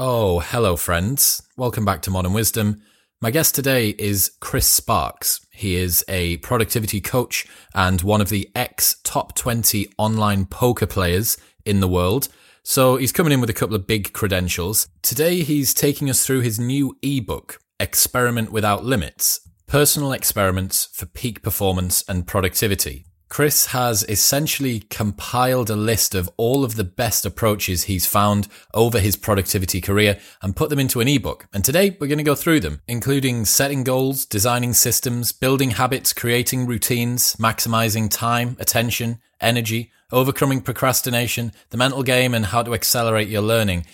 Oh, hello, friends. Welcome back to Modern Wisdom. My guest today is Chris Sparks. He is a productivity coach and one of the ex top 20 online poker players in the world. So he's coming in with a couple of big credentials. Today, he's taking us through his new ebook, Experiment Without Limits Personal Experiments for Peak Performance and Productivity. Chris has essentially compiled a list of all of the best approaches he's found over his productivity career and put them into an ebook. And today we're going to go through them, including setting goals, designing systems, building habits, creating routines, maximizing time, attention, energy, overcoming procrastination, the mental game, and how to accelerate your learning.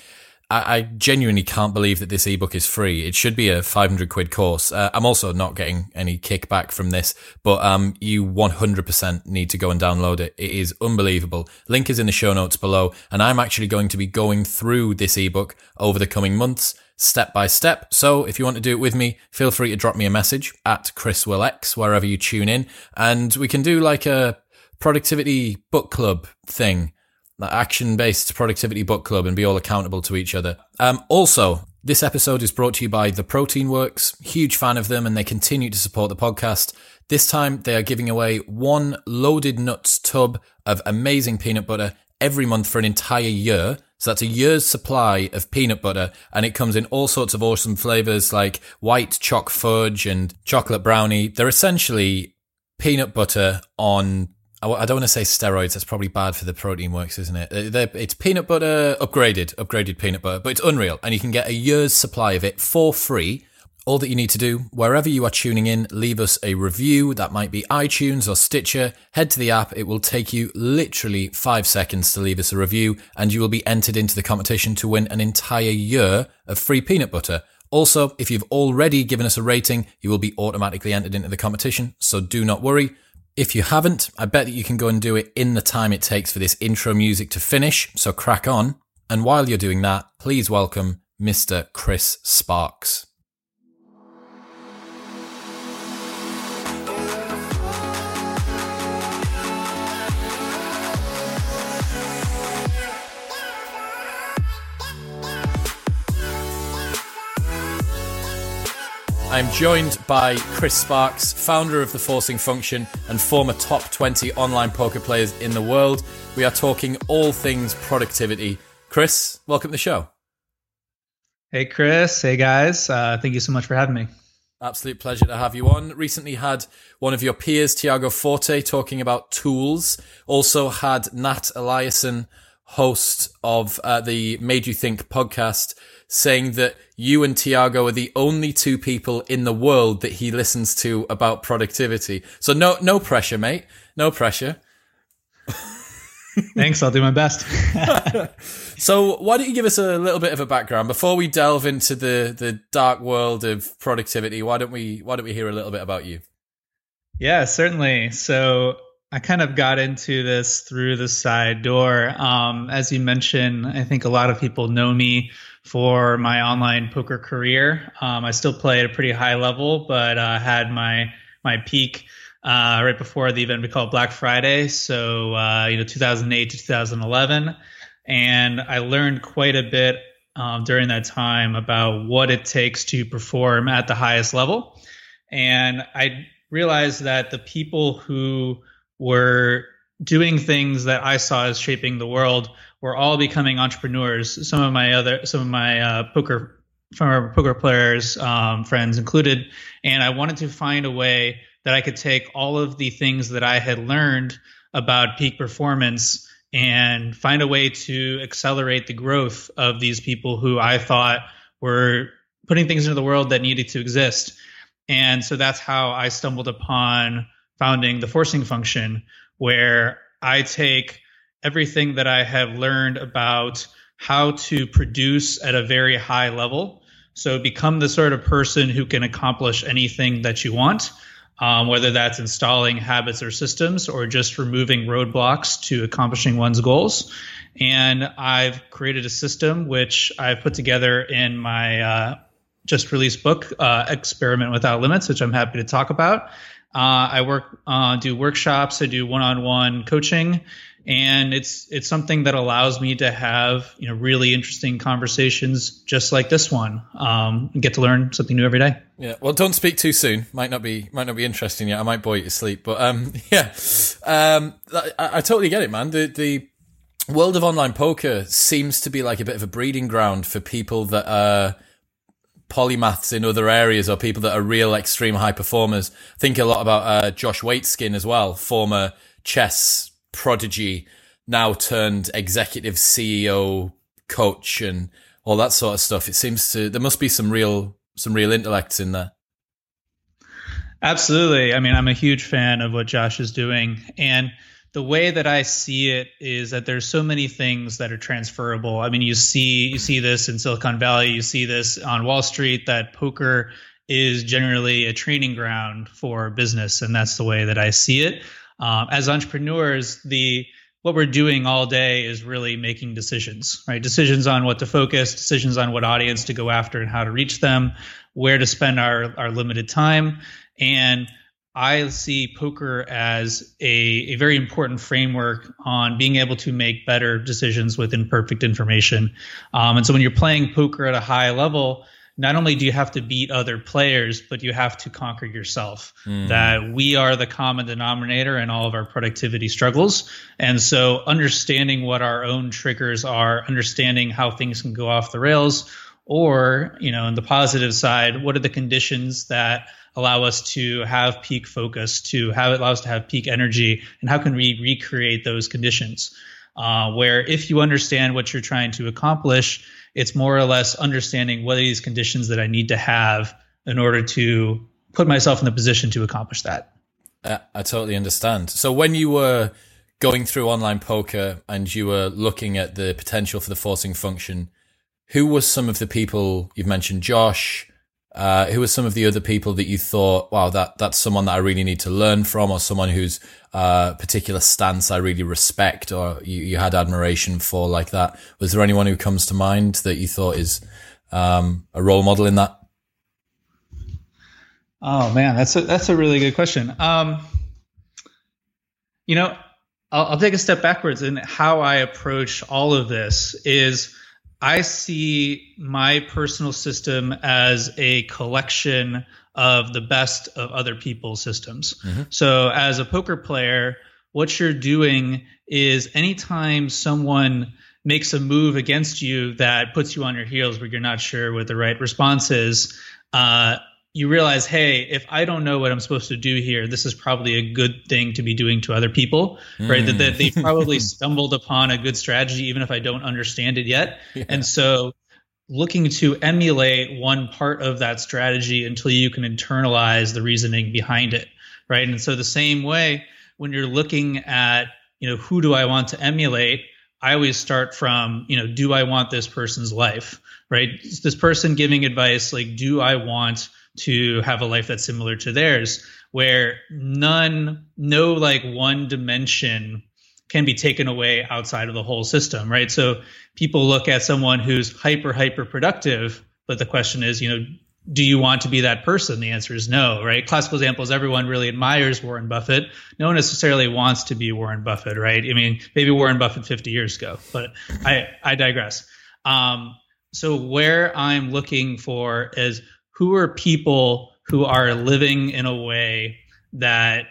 I, I, genuinely can't believe that this ebook is free. It should be a 500 quid course. Uh, I'm also not getting any kickback from this, but um, you 100% need to go and download it. It is unbelievable. Link is in the show notes below, and I'm actually going to be going through this ebook over the coming months. Step by step. So if you want to do it with me, feel free to drop me a message at Chris Will X wherever you tune in, and we can do like a productivity book club thing action based productivity book club and be all accountable to each other. Um, also, this episode is brought to you by The Protein Works. Huge fan of them and they continue to support the podcast. This time they are giving away one loaded nuts tub of amazing peanut butter every month for an entire year. So that's a year's supply of peanut butter and it comes in all sorts of awesome flavors like white choc fudge and chocolate brownie. They're essentially peanut butter on I don't want to say steroids. That's probably bad for the protein works, isn't it? They're, it's peanut butter upgraded, upgraded peanut butter, but it's unreal. And you can get a year's supply of it for free. All that you need to do, wherever you are tuning in, leave us a review. That might be iTunes or Stitcher. Head to the app. It will take you literally five seconds to leave us a review, and you will be entered into the competition to win an entire year of free peanut butter. Also, if you've already given us a rating, you will be automatically entered into the competition. So do not worry. If you haven't, I bet that you can go and do it in the time it takes for this intro music to finish, so crack on. And while you're doing that, please welcome Mr. Chris Sparks. I'm joined by Chris Sparks, founder of the Forcing Function and former top 20 online poker players in the world. We are talking all things productivity. Chris, welcome to the show. Hey, Chris. Hey, guys. Uh, thank you so much for having me. Absolute pleasure to have you on. Recently had one of your peers, Tiago Forte, talking about tools. Also had Nat Eliason, host of uh, the Made You Think podcast, saying that you and Tiago are the only two people in the world that he listens to about productivity. So no, no pressure, mate. No pressure. Thanks. I'll do my best. so why don't you give us a little bit of a background before we delve into the, the dark world of productivity? Why don't we, why don't we hear a little bit about you? Yeah, certainly. So I kind of got into this through the side door. Um, as you mentioned, I think a lot of people know me for my online poker career. Um, I still play at a pretty high level, but uh, had my my peak uh, right before the event we call Black Friday. So uh, you know, 2008 to 2011, and I learned quite a bit um, during that time about what it takes to perform at the highest level, and I realized that the people who were doing things that I saw as shaping the world were all becoming entrepreneurs. Some of my other, some of my uh, poker, former poker players, um, friends included, and I wanted to find a way that I could take all of the things that I had learned about peak performance and find a way to accelerate the growth of these people who I thought were putting things into the world that needed to exist. And so that's how I stumbled upon founding the forcing function, where I take everything that I have learned about how to produce at a very high level. So become the sort of person who can accomplish anything that you want, um, whether that's installing habits or systems or just removing roadblocks to accomplishing one's goals. And I've created a system which I've put together in my uh, just released book, uh, Experiment Without Limits, which I'm happy to talk about. Uh, I work, uh, do workshops, I do one-on-one coaching, and it's it's something that allows me to have you know really interesting conversations just like this one um, and get to learn something new every day. Yeah. Well don't speak too soon. Might not be might not be interesting yet. I might bore you to sleep but um yeah. Um I, I totally get it man. The the world of online poker seems to be like a bit of a breeding ground for people that are polymaths in other areas or people that are real extreme high performers. Think a lot about uh, josh waitzkin as well former chess prodigy now turned executive CEO coach and all that sort of stuff. It seems to there must be some real some real intellects in there. Absolutely. I mean, I'm a huge fan of what Josh is doing and the way that I see it is that there's so many things that are transferable. I mean, you see you see this in Silicon Valley, you see this on Wall Street that poker is generally a training ground for business and that's the way that I see it um, as entrepreneurs, the what we're doing all day is really making decisions, right? Decisions on what to focus, decisions on what audience to go after and how to reach them, where to spend our, our limited time. And I see poker as a, a very important framework on being able to make better decisions with imperfect information. Um, and so when you're playing poker at a high level, not only do you have to beat other players, but you have to conquer yourself. Mm. That we are the common denominator in all of our productivity struggles. And so understanding what our own triggers are, understanding how things can go off the rails, or, you know, on the positive side, what are the conditions that allow us to have peak focus, to have it allow us to have peak energy, and how can we recreate those conditions? Uh, where if you understand what you're trying to accomplish, it's more or less understanding what are these conditions that I need to have in order to put myself in the position to accomplish that. Uh, I totally understand. So when you were going through online poker and you were looking at the potential for the forcing function, who were some of the people you've mentioned? Josh, uh, who were some of the other people that you thought, wow, that that's someone that I really need to learn from, or someone whose uh, particular stance I really respect, or you, you, had admiration for, like that? Was there anyone who comes to mind that you thought is um, a role model in that? Oh man, that's a that's a really good question. Um, you know, I'll, I'll take a step backwards in how I approach all of this. Is I see my personal system as a collection of the best of other people's systems. Mm-hmm. So, as a poker player, what you're doing is anytime someone makes a move against you that puts you on your heels where you're not sure what the right response is, uh, you realize, hey, if I don't know what I'm supposed to do here, this is probably a good thing to be doing to other people, mm. right? That, that they probably stumbled upon a good strategy, even if I don't understand it yet. Yeah. And so looking to emulate one part of that strategy until you can internalize the reasoning behind it, right? And so the same way, when you're looking at, you know, who do I want to emulate? I always start from, you know, do I want this person's life, right? This person giving advice, like, do I want to have a life that's similar to theirs where none no like one dimension can be taken away outside of the whole system right? So people look at someone who's hyper hyper productive but the question is you know do you want to be that person? The answer is no right? Classical examples everyone really admires warren buffett. No one necessarily wants to be warren buffett right? I mean maybe warren buffett 50 years ago but i i digress. Um, so where i'm looking for is who are people who are living in a way that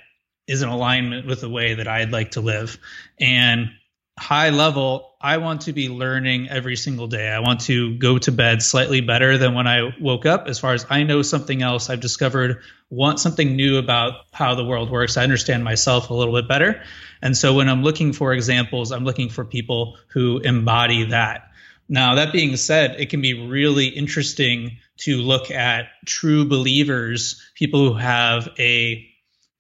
is in alignment with the way that I'd like to live. And high level, I want to be learning every single day. I want to go to bed slightly better than when I woke up. As far as I know something else, I've discovered want something new about how the world works. I understand myself a little bit better. And so when I'm looking for examples, I'm looking for people who embody that. Now, that being said, it can be really interesting to look at true believers, people who have a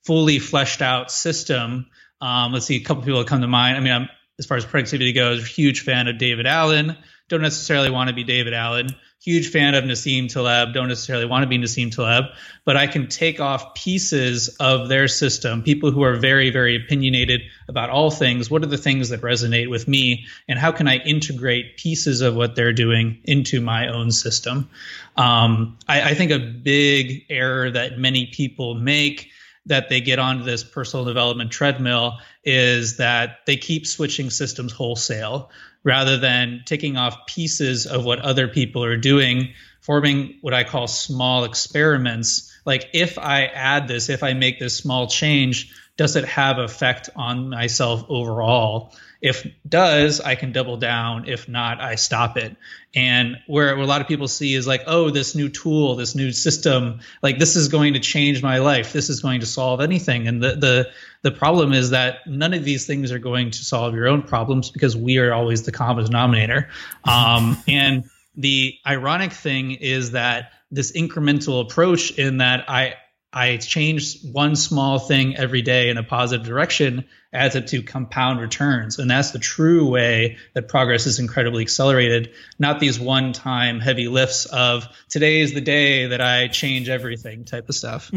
fully fleshed out system. Um, let's see, a couple people that come to mind. I mean, I'm, as far as productivity goes, huge fan of David Allen. Don't necessarily want to be David Allen huge fan of Nassim Taleb, don't necessarily want to be Nassim Taleb, but I can take off pieces of their system, people who are very, very opinionated about all things. What are the things that resonate with me? And how can I integrate pieces of what they're doing into my own system? Um, I, I think a big error that many people make that they get onto this personal development treadmill is that they keep switching systems wholesale rather than taking off pieces of what other people are doing, forming what I call small experiments. Like if I add this, if I make this small change, does it have effect on myself overall? If does, I can double down. If not, I stop it. And where, where a lot of people see is like, oh, this new tool, this new system, like this is going to change my life. This is going to solve anything. And the the the problem is that none of these things are going to solve your own problems because we are always the common denominator. Um, and the ironic thing is that this incremental approach in that I I change one small thing every day in a positive direction adds up to compound returns. And that's the true way that progress is incredibly accelerated, not these one time heavy lifts of today is the day that I change everything type of stuff.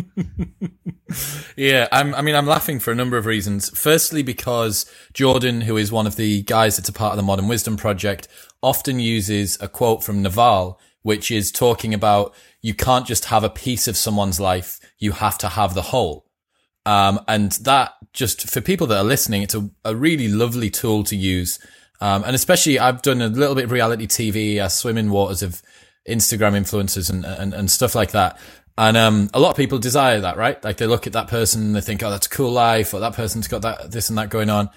yeah, I'm, I mean, I'm laughing for a number of reasons. Firstly, because Jordan, who is one of the guys that's a part of the Modern Wisdom Project, often uses a quote from Naval, which is talking about you can't just have a piece of someone's life you have to have the whole. Um, and that just for people that are listening, it's a, a really lovely tool to use. Um, and especially I've done a little bit of reality TV. I swim in waters of Instagram influencers and, and, and stuff like that. And, um, a lot of people desire that, right? Like they look at that person and they think, Oh, that's a cool life or that person's got that, this and that going on.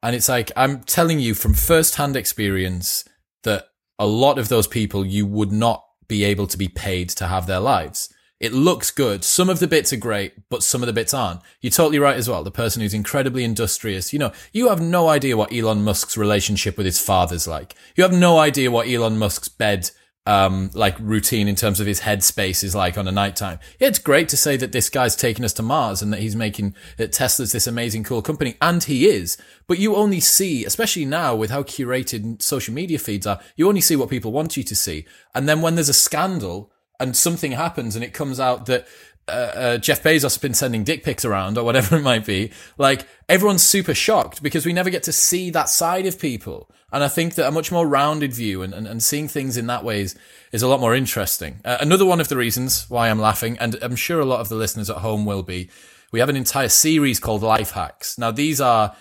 And it's like, I'm telling you from firsthand experience that a lot of those people you would not be able to be paid to have their lives. It looks good. Some of the bits are great, but some of the bits aren't. You're totally right as well. The person who's incredibly industrious, you know, you have no idea what Elon Musk's relationship with his father's like. You have no idea what Elon Musk's bed, um, like routine in terms of his headspace is like on a nighttime. Yeah, it's great to say that this guy's taking us to Mars and that he's making that Tesla's this amazing, cool company. And he is. But you only see, especially now with how curated social media feeds are, you only see what people want you to see. And then when there's a scandal, and something happens and it comes out that uh, uh, Jeff Bezos has been sending dick pics around or whatever it might be, like everyone's super shocked because we never get to see that side of people. And I think that a much more rounded view and, and, and seeing things in that way is, is a lot more interesting. Uh, another one of the reasons why I'm laughing, and I'm sure a lot of the listeners at home will be, we have an entire series called Life Hacks. Now, these are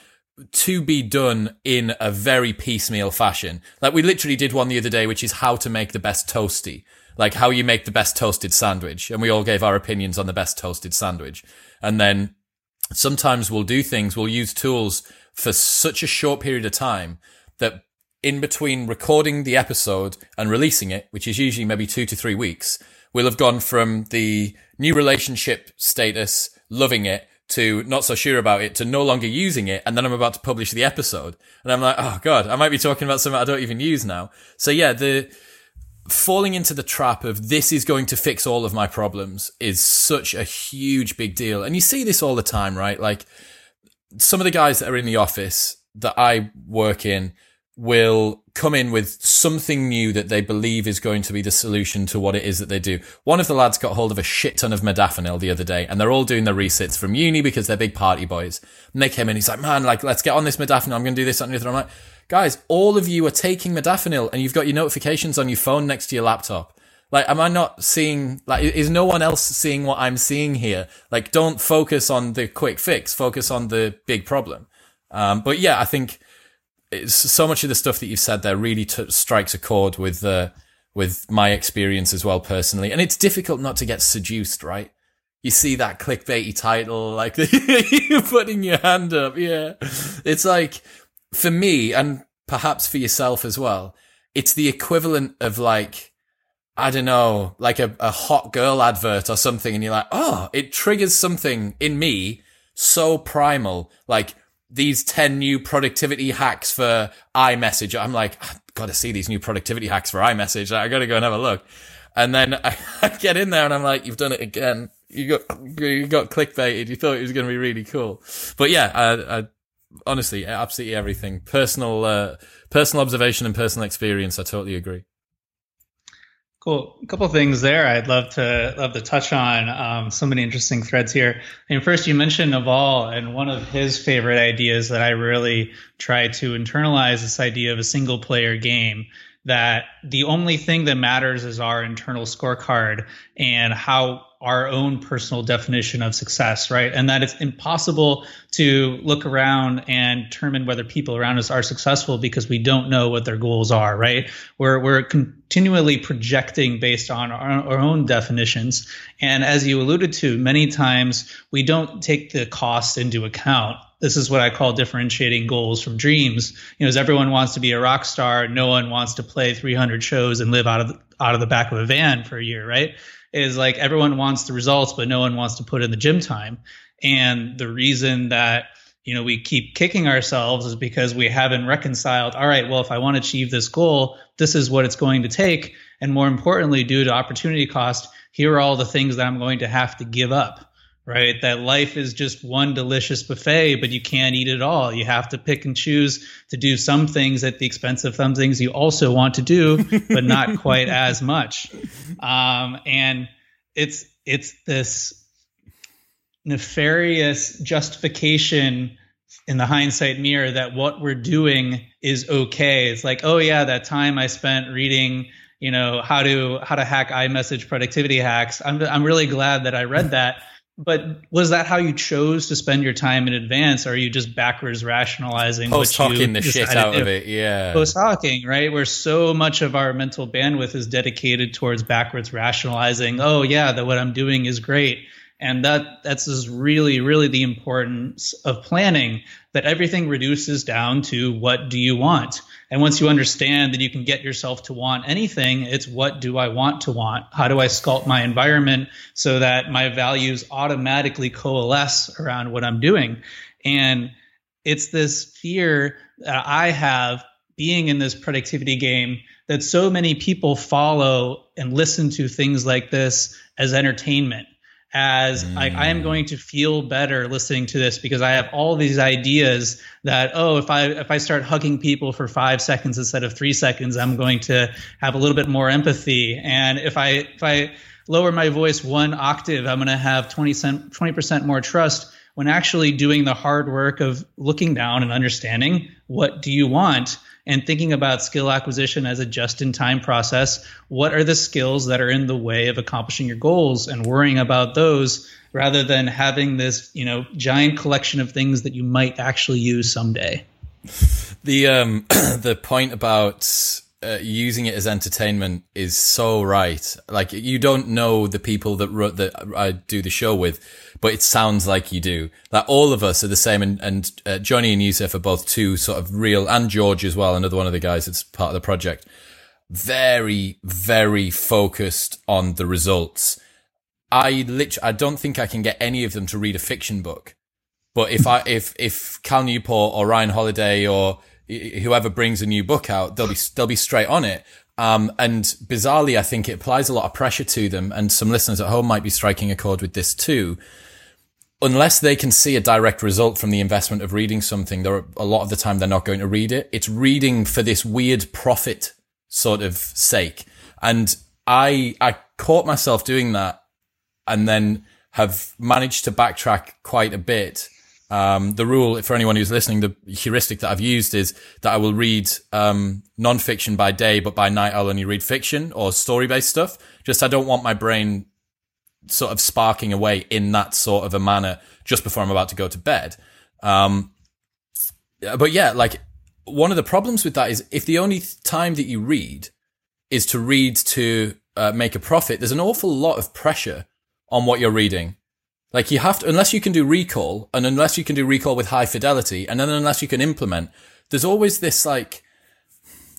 to be done in a very piecemeal fashion. Like we literally did one the other day, which is how to make the best toasty like how you make the best toasted sandwich. And we all gave our opinions on the best toasted sandwich. And then sometimes we'll do things, we'll use tools for such a short period of time that in between recording the episode and releasing it, which is usually maybe two to three weeks, we'll have gone from the new relationship status, loving it, to not so sure about it, to no longer using it. And then I'm about to publish the episode. And I'm like, oh God, I might be talking about something I don't even use now. So yeah, the, falling into the trap of this is going to fix all of my problems is such a huge big deal. And you see this all the time, right? Like some of the guys that are in the office that I work in will come in with something new that they believe is going to be the solution to what it is that they do. One of the lads got hold of a shit ton of modafinil the other day and they're all doing their resits from uni because they're big party boys. And they came in, he's like, man, like, let's get on this modafinil. I'm going to do this, and the other. I'm like, guys, all of you are taking modafinil and you've got your notifications on your phone next to your laptop. Like, am I not seeing, like, is no one else seeing what I'm seeing here? Like, don't focus on the quick fix, focus on the big problem. Um, but yeah, I think so much of the stuff that you've said there really t- strikes a chord with, uh, with my experience as well personally. And it's difficult not to get seduced, right? You see that clickbaity title, like you're putting your hand up. Yeah. It's like, for me, and perhaps for yourself as well, it's the equivalent of like, I don't know, like a, a hot girl advert or something. And you're like, oh, it triggers something in me so primal. Like these 10 new productivity hacks for iMessage. I'm like, I've got to see these new productivity hacks for iMessage. I got to go and have a look. And then I, I, get in there and I'm like, you've done it again. You got, you got clickbaited. You thought it was going to be really cool. But yeah, I, I honestly, absolutely everything. Personal, uh, personal observation and personal experience. I totally agree. Cool. A couple things there. I'd love to love to touch on um, so many interesting threads here. And first, you mentioned Naval, and one of his favorite ideas that I really try to internalize this idea of a single player game. That the only thing that matters is our internal scorecard and how our own personal definition of success, right? And that it's impossible to look around and determine whether people around us are successful because we don't know what their goals are, right? We're, we're continually projecting based on our, our own definitions. And as you alluded to, many times we don't take the cost into account this is what I call differentiating goals from dreams. You know, as everyone wants to be a rock star, no one wants to play 300 shows and live out of the, out of the back of a van for a year, right? is like everyone wants the results, but no one wants to put in the gym time. And the reason that you know we keep kicking ourselves is because we haven't reconciled all right well if i want to achieve this goal this is what it's going to take and more importantly due to opportunity cost here are all the things that i'm going to have to give up right? That life is just one delicious buffet, but you can't eat it all. You have to pick and choose to do some things at the expense of some things you also want to do, but not quite as much. Um, and it's it's this nefarious justification in the hindsight mirror that what we're doing is okay. It's like, oh yeah, that time I spent reading you know how to how to hack iMessage productivity hacks. I'm I'm really glad that I read that but was that how you chose to spend your time in advance? Or are you just backwards rationalizing? Post hocking the shit out of it, yeah. Post hocking, right? Where so much of our mental bandwidth is dedicated towards backwards rationalizing. Oh yeah, that what I'm doing is great, and that that's just really, really the importance of planning. That everything reduces down to what do you want and once you understand that you can get yourself to want anything, it's what do I want to want? How do I sculpt my environment so that my values automatically coalesce around what I'm doing? And it's this fear that I have being in this productivity game that so many people follow and listen to things like this as entertainment as mm. I, I, am going to feel better listening to this because I have all these ideas that oh if I if I start hugging people for five seconds instead of three seconds I'm going to have a little bit more empathy and if I if I lower my voice one octave I'm going to have 20 20 percent more trust when actually doing the hard work of looking down and understanding what do you want and thinking about skill acquisition as a just in time process. What are the skills that are in the way of accomplishing your goals and worrying about those rather than having this, you know, giant collection of things that you might actually use someday. The um the point about uh, using it as entertainment is so right. Like you don't know the people that that I do the show with, but it sounds like you do. Like all of us are the same, and, and uh, Johnny and Yusuf are both two sort of real, and George as well, another one of the guys that's part of the project. Very, very focused on the results. I literally, I don't think I can get any of them to read a fiction book. But if I, if, if Cal Newport or Ryan Holiday or whoever brings a new book out, they'll be they'll be straight on it. Um, and bizarrely, I think it applies a lot of pressure to them. And some listeners at home might be striking a chord with this too. Unless they can see a direct result from the investment of reading something, there are, a lot of the time they're not going to read it. It's reading for this weird profit sort of sake. And I I caught myself doing that, and then have managed to backtrack quite a bit um, the rule for anyone who's listening, the heuristic that I've used is that I will read um, nonfiction by day, but by night I'll only read fiction or story based stuff. Just I don't want my brain sort of sparking away in that sort of a manner just before I'm about to go to bed. Um, but yeah, like one of the problems with that is if the only time that you read is to read to uh, make a profit, there's an awful lot of pressure on what you're reading. Like you have to, unless you can do recall and unless you can do recall with high fidelity and then unless you can implement, there's always this like,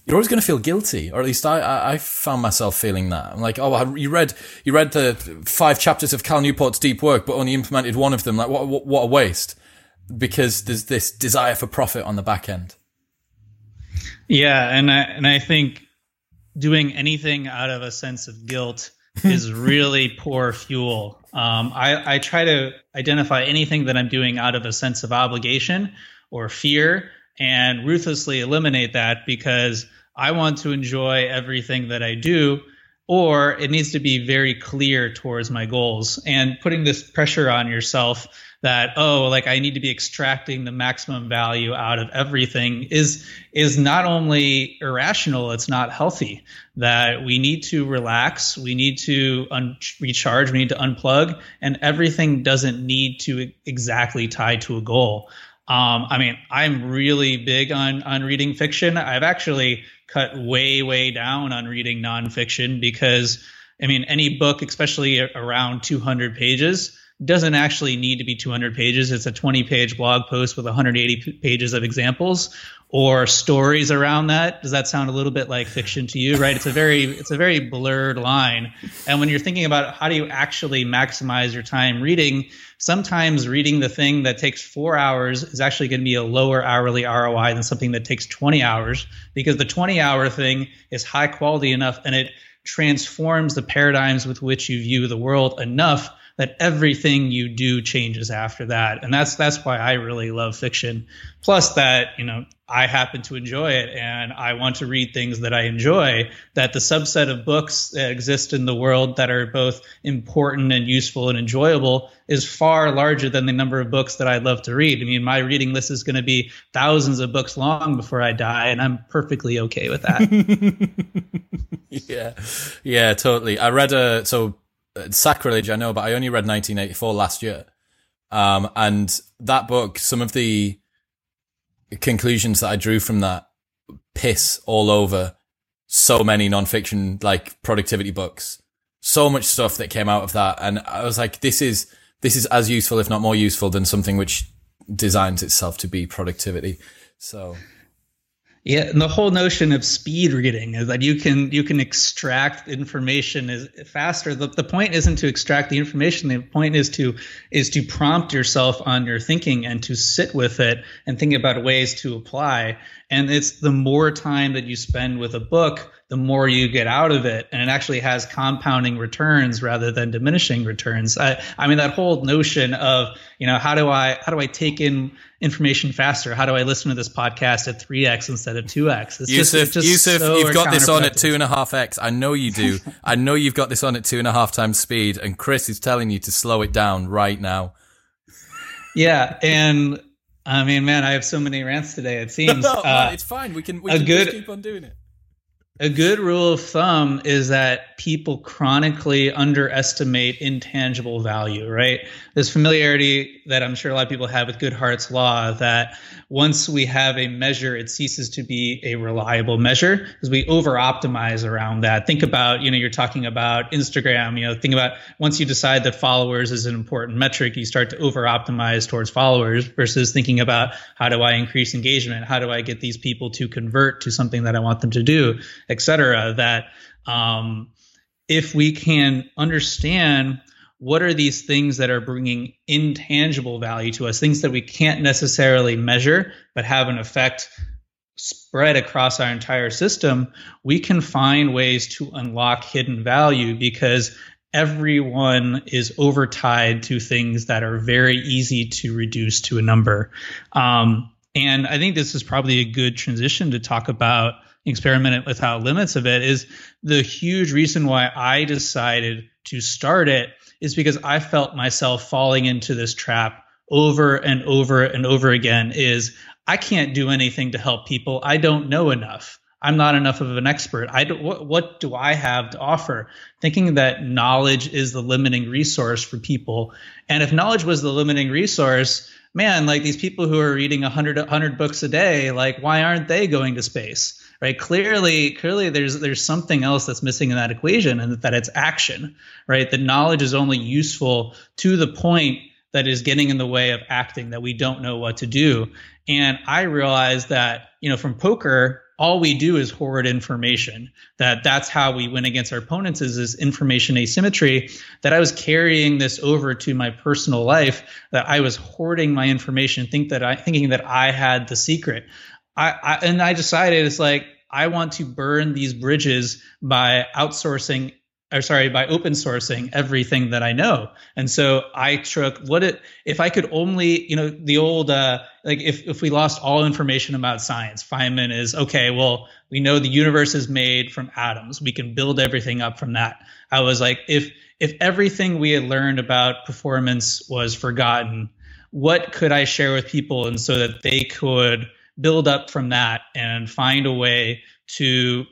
you're always going to feel guilty, or at least I, I, found myself feeling that. I'm like, oh, you read, you read the five chapters of Cal Newport's deep work, but only implemented one of them. Like, what, what, what a waste. Because there's this desire for profit on the back end. Yeah. And I, and I think doing anything out of a sense of guilt is really poor fuel. Um, I, I try to identify anything that I'm doing out of a sense of obligation or fear and ruthlessly eliminate that because I want to enjoy everything that I do. or it needs to be very clear towards my goals and putting this pressure on yourself that oh like i need to be extracting the maximum value out of everything is is not only irrational it's not healthy that we need to relax we need to un- recharge we need to unplug and everything doesn't need to exactly tie to a goal um, I mean, I'm really big on on reading fiction. I've actually cut way way down on reading nonfiction because I mean, any book, especially around 200 pages, doesn't actually need to be 200 pages. It's a 20 page blog post with 180 pages of examples or stories around that. Does that sound a little bit like fiction to you? Right? It's a very it's a very blurred line. And when you're thinking about how do you actually maximize your time reading, sometimes reading the thing that takes four hours is actually going to be a lower hourly ROI than something that takes 20 hours because the 20 hour thing is high quality enough and it transforms the paradigms with which you view the world enough that everything you do changes after that. And that's that's why i really love fiction. Plus that you know i happen to enjoy it and i want to read things that i enjoy that the subset of books that exist in the world that are both important and useful and enjoyable is far larger than the number of books that i love to read. I mean my reading list is going to be thousands of books long before i die and i'm perfectly okay with that. Yeah. Yeah totally. I read a so sacrilege, I know, but I only read 1984 last year. Um, and that book, some of the conclusions that I drew from that piss all over so many nonfiction, like productivity books. So much stuff that came out of that. And I was like, this is, this is as useful, if not more useful than something which designs itself to be productivity. So yeah, and the whole notion of speed reading is that you can you can extract information is faster. The, the point isn't to extract the information. The point is to is to prompt yourself on your thinking and to sit with it and think about ways to apply. And it's the more time that you spend with a book, the more you get out of it and it actually has compounding returns rather than diminishing returns. I, I mean that whole notion of you know how do i how do i take in information faster? How do i listen to this podcast at 3x instead of 2x it's yusuf, just, just yusuf so you've got this on at two and a half x. I know you do. I know you've got this on at two and a half times speed and chris is telling you to slow it down right now. Yeah and I mean, man, I have so many rants today. It seems. No, uh, it's fine. We can we can good, keep on doing it a good rule of thumb is that people chronically underestimate intangible value, right? This familiarity that I'm sure a lot of people have with Goodhart's law that once we have a measure, it ceases to be a reliable measure because we over optimize around that. Think about, you know, you're talking about Instagram, you know, think about once you decide that followers is an important metric, you start to over optimize towards followers versus thinking about how do I increase engagement? How do I get these people to convert to something that I want them to do, et cetera? That, um, if we can understand what are these things that are bringing intangible value to us, things that we can't necessarily measure, but have an effect spread across our entire system, we can find ways to unlock hidden value because everyone is overtied to things that are very easy to reduce to a number. Um, and I think this is probably a good transition to talk about experiment without limits of it is the huge reason why I decided to start it is because I felt myself falling into this trap over and over and over again is I can't do anything to help people. I don't know enough. I'm not enough of an expert. I do, what, what do I have to offer? Thinking that knowledge is the limiting resource for people. And if knowledge was the limiting resource, man, like these people who are reading 100, 100 books a day, like why aren't they going to space? Right? Clearly clearly there's there's something else that's missing in that equation and that it's action right? That knowledge is only useful to the point that is getting in the way of acting that we don't know what to do. And i realized that you know from poker all we do is hoard information that that's how we win against our opponents is this information asymmetry that i was carrying this over to my personal life that i was hoarding my information think that i thinking that i had the secret I, I and I decided it's like I want to burn these bridges by outsourcing or sorry, by open sourcing everything that I know. And so I took what it, if I could only, you know, the old, uh, like if, if we lost all information about science, Feynman is, okay, well, we know the universe is made from atoms. We can build everything up from that. I was like, if, if everything we had learned about performance was forgotten, what could I share with people and so that they could build up from that and find a way to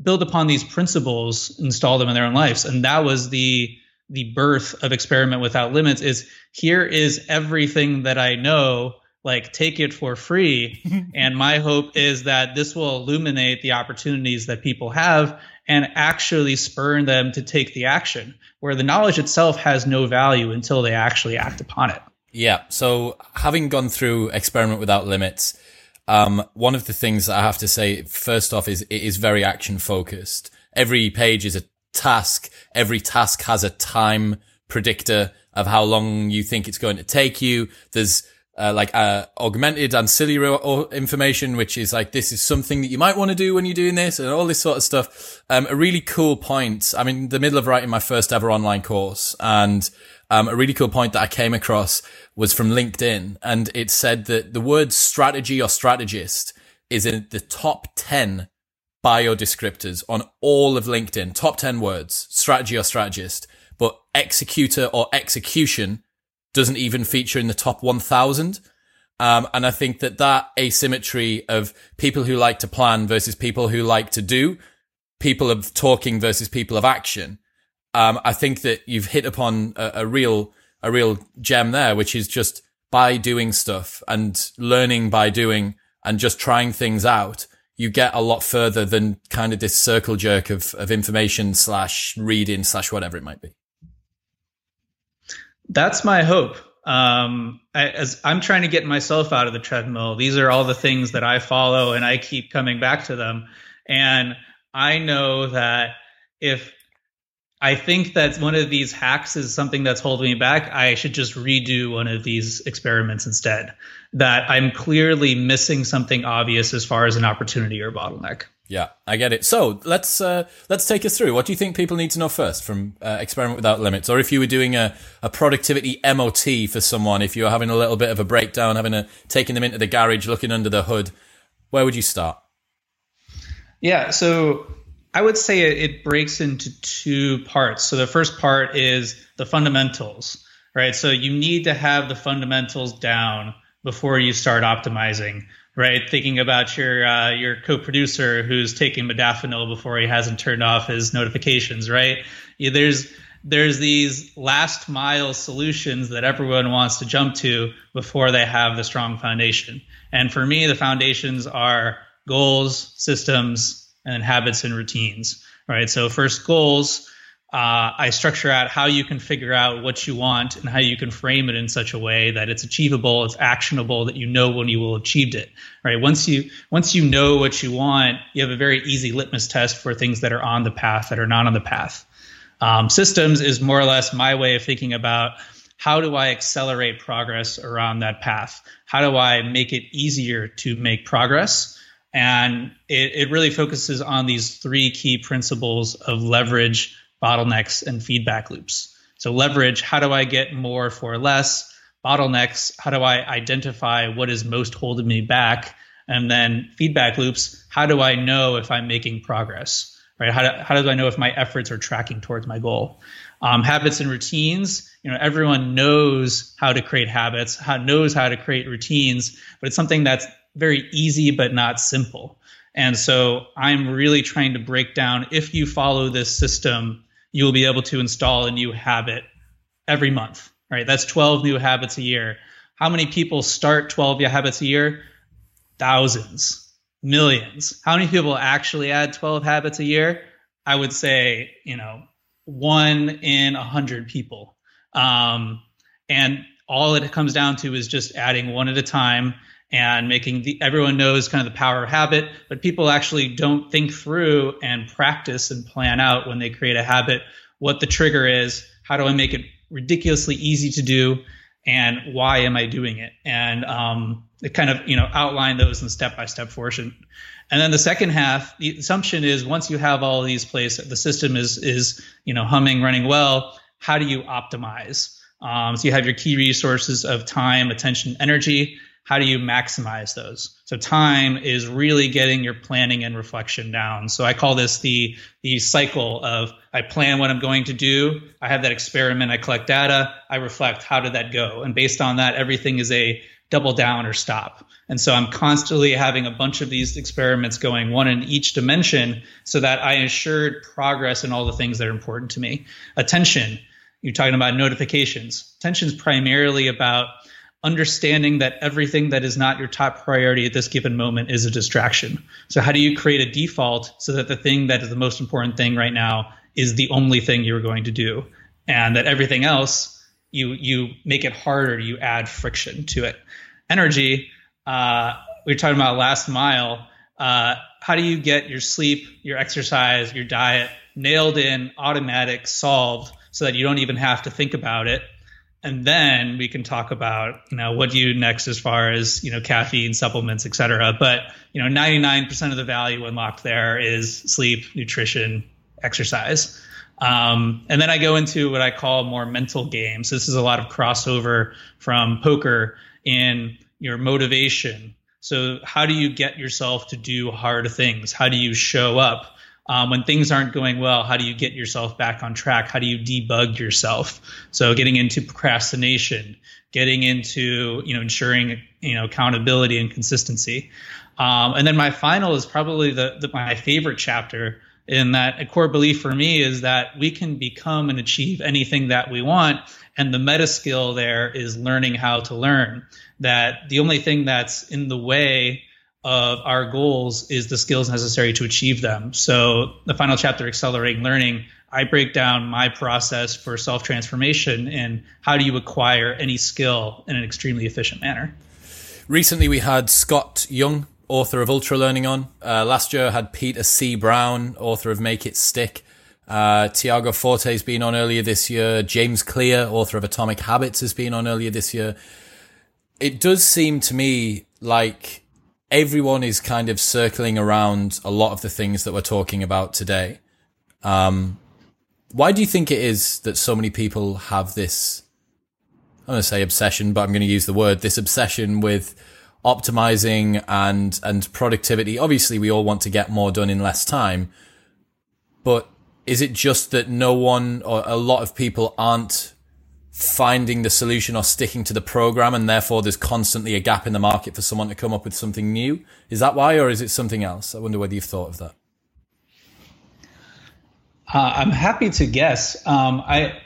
build upon these principles, install them in their own lives. And that was the the birth of experiment without limits is here is everything that I know, like take it for free. and my hope is that this will illuminate the opportunities that people have and actually spur them to take the action where the knowledge itself has no value until they actually act upon it. Yeah. So having gone through experiment without limits, um, one of the things I have to say first off is it is very action focused. Every page is a task. Every task has a time predictor of how long you think it's going to take you. There's uh, like uh, augmented ancillary information, which is like this is something that you might want to do when you're doing this, and all this sort of stuff. Um, a really cool point. I'm in the middle of writing my first ever online course, and um, a really cool point that I came across was from LinkedIn, and it said that the word strategy or strategist is in the top 10 bio descriptors on all of LinkedIn. Top 10 words, strategy or strategist, but executor or execution doesn't even feature in the top 1000. Um, and I think that that asymmetry of people who like to plan versus people who like to do, people of talking versus people of action, um, I think that you've hit upon a, a real a real gem there, which is just by doing stuff and learning by doing and just trying things out, you get a lot further than kind of this circle jerk of, of information slash reading slash whatever it might be. That's my hope. Um, I, as I'm trying to get myself out of the treadmill, these are all the things that I follow and I keep coming back to them. And I know that if I think that one of these hacks is something that's holding me back. I should just redo one of these experiments instead. That I'm clearly missing something obvious as far as an opportunity or bottleneck. Yeah, I get it. So let's uh, let's take us through. What do you think people need to know first from uh, Experiment Without Limits, or if you were doing a, a productivity MOT for someone, if you were having a little bit of a breakdown, having a taking them into the garage, looking under the hood, where would you start? Yeah, so I would say it, it breaks into two parts. So the first part is the fundamentals, right? So you need to have the fundamentals down before you start optimizing, right? Thinking about your uh, your co-producer who's taking modafinil before he hasn't turned off his notifications, right? Yeah, there's there's these last mile solutions that everyone wants to jump to before they have the strong foundation. And for me, the foundations are goals, systems, and habits and routines, right? So first goals, uh, I structure out how you can figure out what you want and how you can frame it in such a way that it's achievable, it's actionable, that you know when you will achieved it, right? Once you once you know what you want, you have a very easy litmus test for things that are on the path that are not on the path. Um, systems is more or less my way of thinking about how do I accelerate progress around that path? How do I make it easier to make progress? And it, it really focuses on these three key principles of leverage, bottlenecks, and feedback loops. So, leverage, how do I get more for less? Bottlenecks, how do I identify what is most holding me back? And then feedback loops, how do I know if I'm making progress? Right? How do, how do I know if my efforts are tracking towards my goal? Um, habits and routines, you know, everyone knows how to create habits, how, knows how to create routines, but it's something that's very easy but not simple. And so I'm really trying to break down if you follow this system, you'll be able to install a new habit every month, right? That's 12 new habits a year. How many people start 12 habits a year? Thousands, millions. How many people actually add 12 habits a year? I would say, you know, one in a hundred people. Um, and all it comes down to is just adding one at a time and making the everyone knows kind of the power of habit, but people actually don't think through and practice and plan out when they create a habit what the trigger is, how do I make it ridiculously easy to do, and why am I doing it? And um, it kind of you know outline those in the step by step portion. And then the second half, the assumption is once you have all these places, the system is is you know humming, running well. How do you optimize? Um, so you have your key resources of time, attention, energy. How do you maximize those? So time is really getting your planning and reflection down. So I call this the the cycle of I plan what I'm going to do. I have that experiment. I collect data. I reflect. How did that go? And based on that, everything is a double down or stop. And so I'm constantly having a bunch of these experiments going, one in each dimension, so that I ensured progress in all the things that are important to me. Attention, you're talking about notifications. Attention is primarily about understanding that everything that is not your top priority at this given moment is a distraction. So, how do you create a default so that the thing that is the most important thing right now is the only thing you're going to do, and that everything else you you make it harder, you add friction to it. Energy, uh, we were talking about last mile. Uh, how do you get your sleep, your exercise, your diet nailed in, automatic, solved, so that you don't even have to think about it? And then we can talk about, you know, what do you next as far as, you know, caffeine, supplements, et cetera. But, you know, 99% of the value unlocked there is sleep, nutrition, exercise. Um, and then I go into what I call more mental games. This is a lot of crossover from poker in your motivation. So, how do you get yourself to do hard things? How do you show up? Um, when things aren't going well, how do you get yourself back on track? How do you debug yourself? So, getting into procrastination, getting into you know ensuring you know accountability and consistency. Um, and then my final is probably the, the my favorite chapter, in that a core belief for me is that we can become and achieve anything that we want. And the meta skill there is learning how to learn. That the only thing that's in the way of our goals is the skills necessary to achieve them. So the final chapter, Accelerating Learning, I break down my process for self transformation and how do you acquire any skill in an extremely efficient manner. Recently, we had Scott Young author of Ultra Learning on. Uh, last year I had Peter C. Brown, author of Make It Stick. Uh, Tiago Forte's been on earlier this year. James Clear, author of Atomic Habits, has been on earlier this year. It does seem to me like everyone is kind of circling around a lot of the things that we're talking about today. Um, why do you think it is that so many people have this? I'm going to say obsession, but I'm going to use the word this obsession with optimizing and and productivity. Obviously, we all want to get more done in less time, but is it just that no one or a lot of people aren't finding the solution or sticking to the program and therefore there's constantly a gap in the market for someone to come up with something new is that why or is it something else i wonder whether you've thought of that uh, i'm happy to guess um, i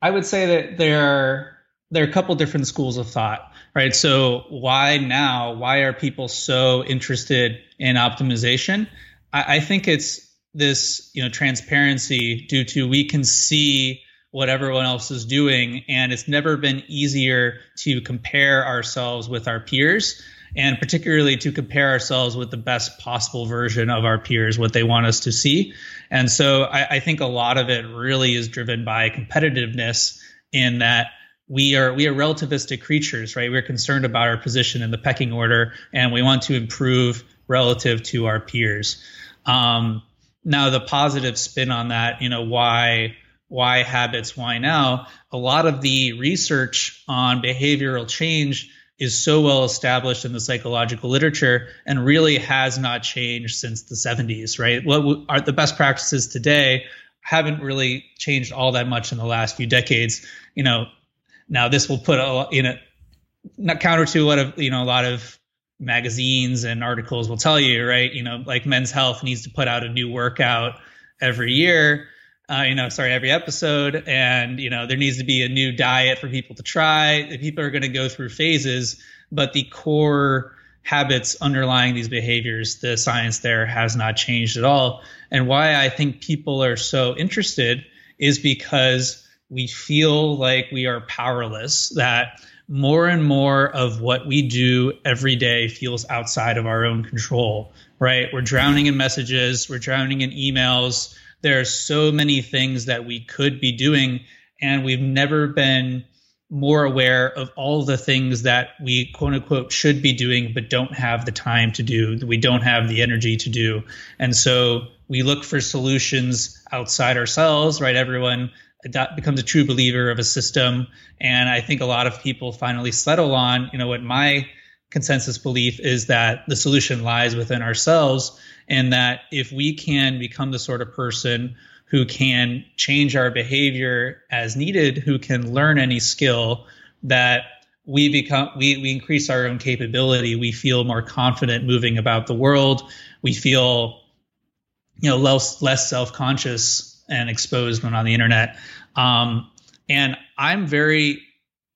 i would say that there are there are a couple different schools of thought right? So why now? Why are people so interested in optimization? I, I think it's this, you know, transparency due to we can see what everyone else is doing, and it's never been easier to compare ourselves with our peers and particularly to compare ourselves with the best possible version of our peers, what they want us to see. And so I, I, think a lot of it really is driven by competitiveness in that we are we are relativistic creatures, right? We're concerned about our position in the pecking order, and we want to improve relative to our peers. Um, now, the positive spin on that, you know, why why habits, why now? A lot of the research on behavioral change is so well established in the psychological literature and really has not changed since the 70s, right? What are the best practices today haven't really changed all that much in the last few decades. You know, now this will put a you know not counter to what of you know a lot of magazines and articles will tell you, right? You know, like Men's Health needs to put out a new workout every year. Uh, you know, sorry, every episode, and you know there needs to be a new diet for people to try. People are going to go through phases, but the core habits underlying these behaviors, the science there has not changed at all. And why I think people are so interested is because we feel like we are powerless, that more and more of what we do every day feels outside of our own control, right? We're drowning in messages, we're drowning in emails. There are so many things that we could be doing, and we've never been more aware of all the things that we quote unquote should be doing but don't have the time to do we don't have the energy to do. And so we look for solutions outside ourselves right? Everyone becomes a true believer of a system. And i think a lot of people finally settle on you know what my consensus belief is that the solution lies within ourselves and that if we can become the sort of person who can change our behavior as needed, who can learn any skill that we become we, we increase our own capability. We feel more confident moving about the world. We feel you know less less self-conscious and exposed when on the internet. Um, and i'm very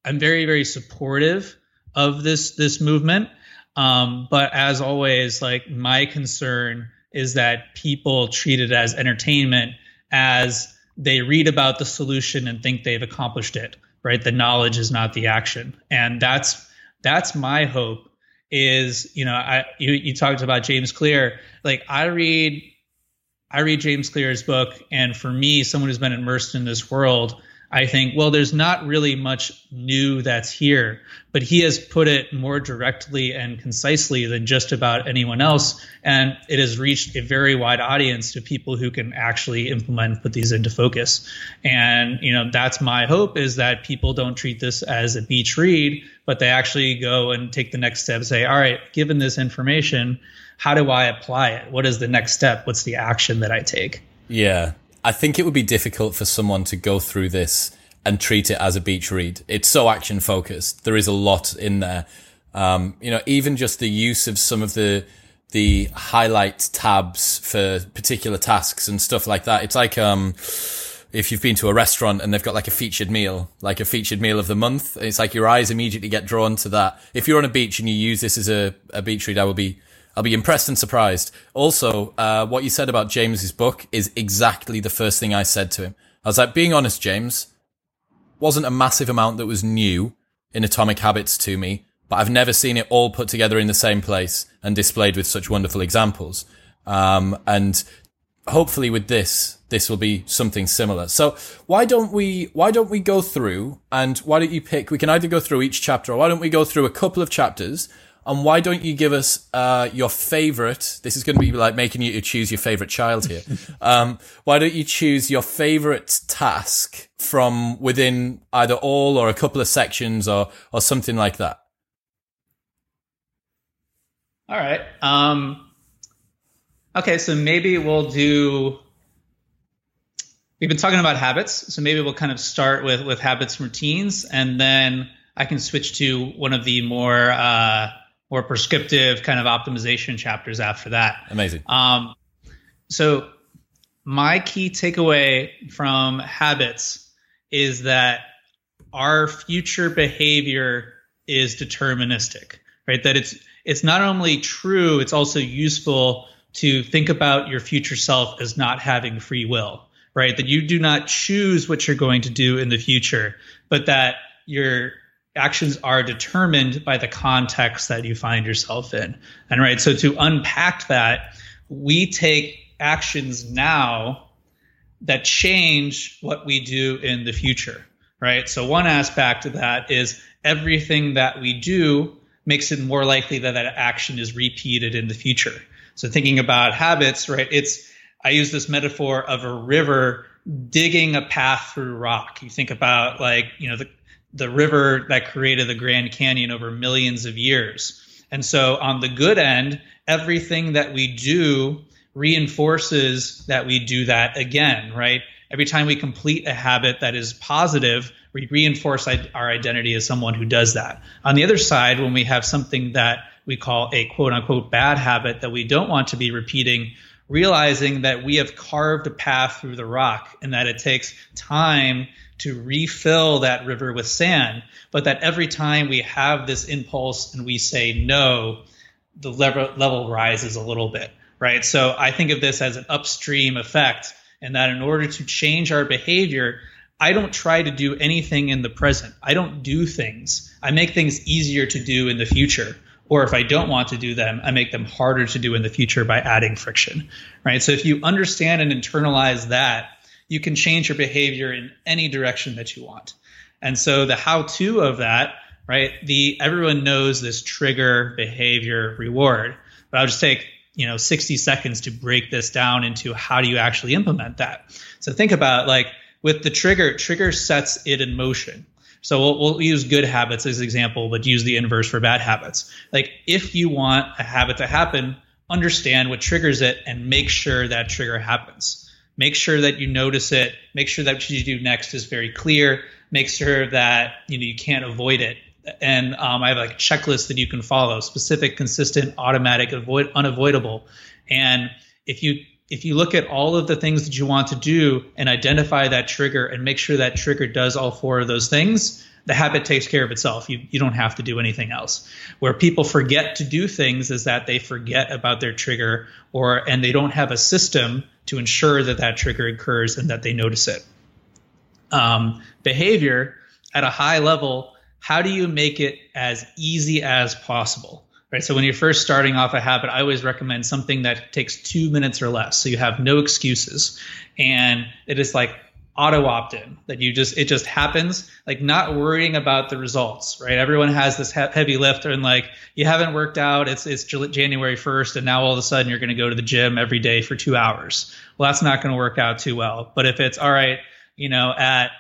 i'm very very supportive of this this movement. Um, but as always like my concern is that people treat it as entertainment as they read about the solution and think they've accomplished it right? The knowledge is not the action. And that's that's my hope is you know i you, you talked about james clear. Like i read i read james clear's book and for me someone who's been immersed in this world I think, well, there's not really much new that's here, but he has put it more directly and concisely than just about anyone else. And it has reached a very wide audience to people who can actually implement and put these into focus. And, you know, that's my hope is that people don't treat this as a beach read, but they actually go and take the next step say, all right, given this information, how do I apply it? What is the next step? What's the action that I take? Yeah, I think it would be difficult for someone to go through this and treat it as a beach read. It's so action focused. There is a lot in there. Um, you know, even just the use of some of the the highlight tabs for particular tasks and stuff like that. It's like um, if you've been to a restaurant and they've got like a featured meal, like a featured meal of the month. It's like your eyes immediately get drawn to that. If you're on a beach and you use this as a, a beach read, I will be I'll be impressed and surprised. Also, uh, what you said about James's book is exactly the first thing I said to him. I was like, being honest, James, wasn't a massive amount that was new in Atomic Habits to me, but I've never seen it all put together in the same place and displayed with such wonderful examples. Um, and hopefully with this, this will be something similar. So why don't we, why don't we go through and why don't you pick, we can either go through each chapter or why don't we go through a couple of chapters and why don't you give us uh, your favorite? This is going to be like making you choose your favorite child here. um, why don't you choose your favorite task from within either all or a couple of sections or or something like that? All right. Um, okay, so maybe we'll do. We've been talking about habits, so maybe we'll kind of start with with habits and routines, and then I can switch to one of the more uh, more prescriptive kind of optimization chapters after that. Amazing. Um, so my key takeaway from habits is that our future behavior is deterministic, right? That it's it's not only true, it's also useful to think about your future self as not having free will, right? That you do not choose what you're going to do in the future, but that you're actions are determined by the context that you find yourself in. And right, so to unpack that, we take actions now that change what we do in the future, right? So one aspect of that is everything that we do makes it more likely that that action is repeated in the future. So thinking about habits, right? It's I use this metaphor of a river digging a path through rock. You think about like, you know, the the river that created the Grand Canyon over millions of years. And so, on the good end, everything that we do reinforces that we do that again, right? Every time we complete a habit that is positive, we reinforce our identity as someone who does that. On the other side, when we have something that we call a quote unquote bad habit that we don't want to be repeating, realizing that we have carved a path through the rock and that it takes time to refill that river with sand, but that every time we have this impulse and we say no, the level, level rises a little bit, right? So I think of this as an upstream effect, and that in order to change our behavior, I don't try to do anything in the present. I don't do things. I make things easier to do in the future. Or if I don't want to do them, I make them harder to do in the future by adding friction, right? So if you understand and internalize that, you can change your behavior in any direction that you want. And so the how to of that, right? The everyone knows this trigger, behavior, reward. But I'll just take, you know, 60 seconds to break this down into how do you actually implement that. So think about like with the trigger, trigger sets it in motion. So we'll, we'll use good habits as an example, but use the inverse for bad habits. Like if you want a habit to happen, understand what triggers it and make sure that trigger happens. Make sure that you notice it. Make sure that what you do next is very clear. Make sure that you know you can't avoid it. And um, I have like a checklist that you can follow: specific, consistent, automatic, avoid, unavoidable. And if you if you look at all of the things that you want to do and identify that trigger and make sure that trigger does all four of those things, the habit takes care of itself. You, you don't have to do anything else. Where people forget to do things is that they forget about their trigger or and they don't have a system to ensure that that trigger occurs and that they notice it. Um, behavior at a high level, how do you make it as easy as possible? Right? So when you're first starting off a habit, I always recommend something that takes two minutes or less. So you have no excuses. And it is like auto opt in that you just, it just happens, like not worrying about the results, right? Everyone has this he- heavy lift and like you haven't worked out. It's, it's January 1st. And now all of a sudden you're going to go to the gym every day for two hours. Well, that's not going to work out too well. But if it's all right, you know, at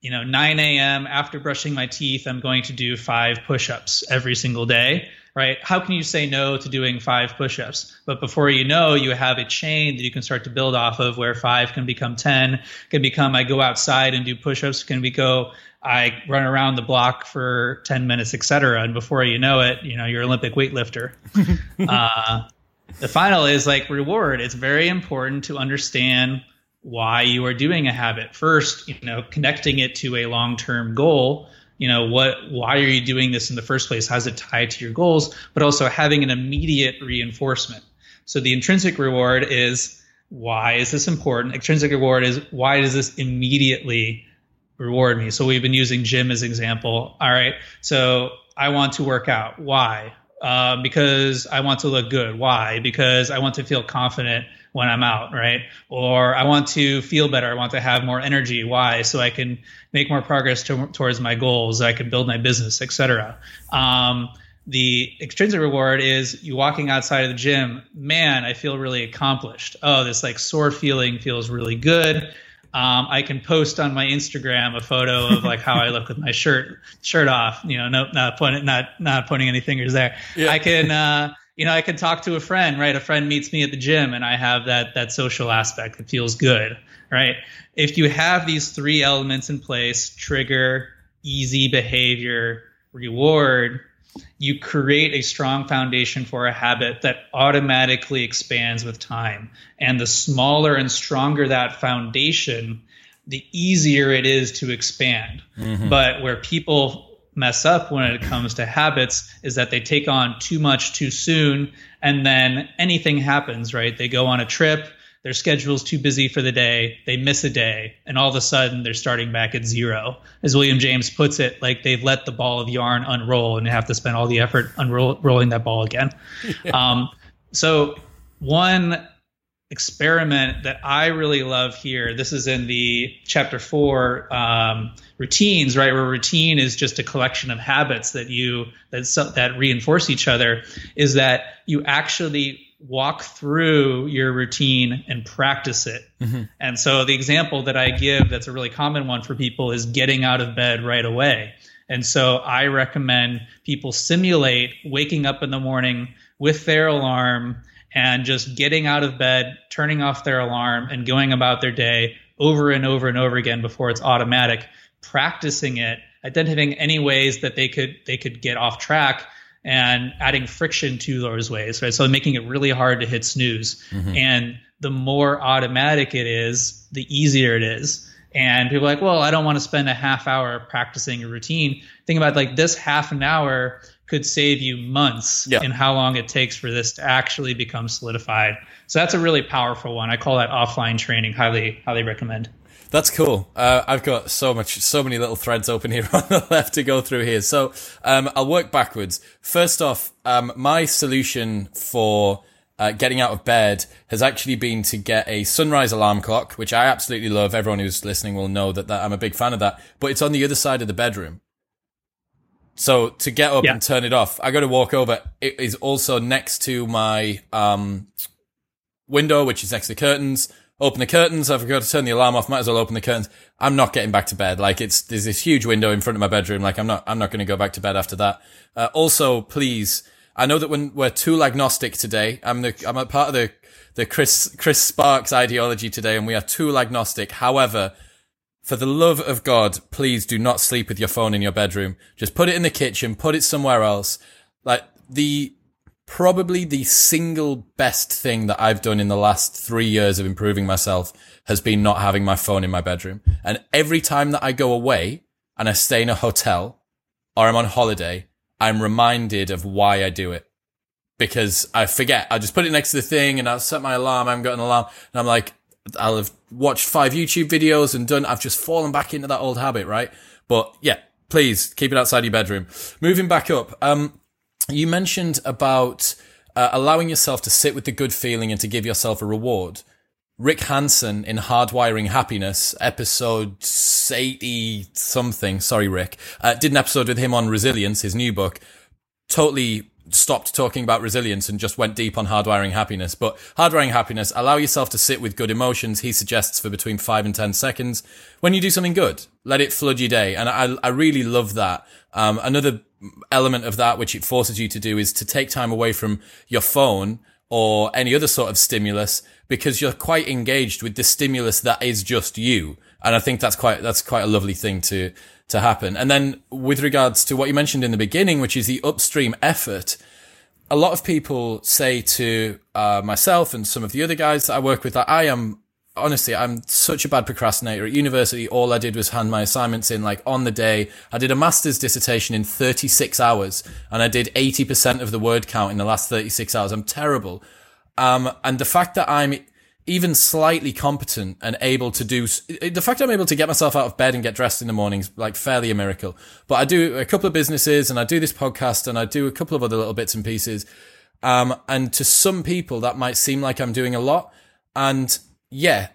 you know 9 a.m. after brushing my teeth, I'm going to do five push-ups every single day right? How can you say no to doing five push-ups? But before you know, you have a chain that you can start to build off of where five can become 10, can become I go outside and do push-ups, can be go I run around the block for 10 minutes, et cetera. And before you know it, you know, you're Olympic weightlifter. uh, the final is like reward. It's very important to understand why you are doing a habit. First, you know, connecting it to a long-term goal you know what why are you doing this in the first place? How's it tied to your goals? But also having an immediate reinforcement. So the intrinsic reward is why is this important? Extrinsic reward is why does this immediately reward me? So we've been using gym as example. All right. So i want to work out. Why? Uh, because i want to look good. Why? Because i want to feel confident when I'm out, right? Or I want to feel better. I want to have more energy. Why? So I can make more progress to, towards my goals. I can build my business, etc. Um, the extrinsic reward is you walking outside of the gym. Man, I feel really accomplished. Oh, this like sore feeling feels really good. Um, I can post on my Instagram a photo of like how I look with my shirt shirt off. You know, no, not pointing, not not pointing any fingers there. Yeah. I can uh, you know, I can talk to a friend, right? A friend meets me at the gym and I have that that social aspect that feels good, right? If you have these three elements in place, trigger, easy behavior, reward, you create a strong foundation for a habit that automatically expands with time. And the smaller and stronger that foundation, the easier it is to expand. Mm-hmm. But where people mess up when it comes to habits is that they take on too much too soon and then anything happens right? They go on a trip their schedule's too busy for the day they miss a day and all of a sudden they're starting back at zero. As william james puts it like they've let the ball of yarn unroll and they have to spend all the effort unrolling that ball again. Yeah. um, so one experiment that I really love here. This is in the chapter four um, routines, right? Where routine is just a collection of habits that you that that reinforce each other. Is that you actually walk through your routine and practice it. Mm-hmm. And so the example that I give that's a really common one for people is getting out of bed right away. And so I recommend people simulate waking up in the morning with their alarm and just getting out of bed, turning off their alarm, and going about their day over and over and over again before it's automatic, practicing it, identifying any ways that they could they could get off track and adding friction to those ways, right? So making it really hard to hit snooze. Mm-hmm. And the more automatic it is, the easier it is. And people are like, well, I don't want to spend a half hour practicing a routine. Think about like this half an hour could save you months yeah. in how long it takes for this to actually become solidified. So that's a really powerful one. I call that offline training. Highly, highly recommend. That's cool. Uh, I've got so much, so many little threads open here on the left to go through here. So um, I'll work backwards. First off, um, my solution for uh, getting out of bed has actually been to get a sunrise alarm clock, which I absolutely love. Everyone who's listening will know that, that I'm a big fan of that, but it's on the other side of the bedroom. So to get up yeah. and turn it off, I got to walk over. It is also next to my um, window, which is next to the curtains. Open the curtains. I've got to turn the alarm off. Might as well open the curtains. I'm not getting back to bed. Like it's there's this huge window in front of my bedroom. Like I'm not I'm not going to go back to bed after that. Uh, also, please, I know that when we're tool agnostic today, I'm the I'm a part of the the Chris Chris Sparks ideology today, and we are tool agnostic. However, for the love of God, please do not sleep with your phone in your bedroom. Just put it in the kitchen, put it somewhere else. Like the, probably the single best thing that I've done in the last three years of improving myself has been not having my phone in my bedroom. And every time that I go away and I stay in a hotel or I'm on holiday, I'm reminded of why I do it. Because I forget. I just put it next to the thing and I'll set my alarm. I haven't got an alarm. And I'm like, I'll have watched five YouTube videos and done, I've just fallen back into that old habit, right? But yeah, please keep it outside your bedroom. Moving back up, um, you mentioned about uh, allowing yourself to sit with the good feeling and to give yourself a reward. Rick Hanson in Hardwiring Happiness, episode 80 something, sorry, Rick, uh, did an episode with him on resilience, his new book. Totally stopped talking about resilience and just went deep on hardwiring happiness. But hardwiring happiness, allow yourself to sit with good emotions. He suggests for between five and 10 seconds when you do something good. Let it flood your day. And I, I really love that. Um, another element of that, which it forces you to do is to take time away from your phone or any other sort of stimulus because you're quite engaged with the stimulus that is just you. And I think that's quite, that's quite a lovely thing to, to happen. And then with regards to what you mentioned in the beginning, which is the upstream effort, a lot of people say to uh, myself and some of the other guys that I work with that I am honestly, I'm such a bad procrastinator. At university, all I did was hand my assignments in like on the day. I did a master's dissertation in 36 hours and I did 80% of the word count in the last 36 hours. I'm terrible. Um, and the fact that I'm even slightly competent and able to do the fact I'm able to get myself out of bed and get dressed in the mornings like fairly a miracle. But I do a couple of businesses and I do this podcast and I do a couple of other little bits and pieces. Um, and to some people that might seem like I'm doing a lot. And yeah,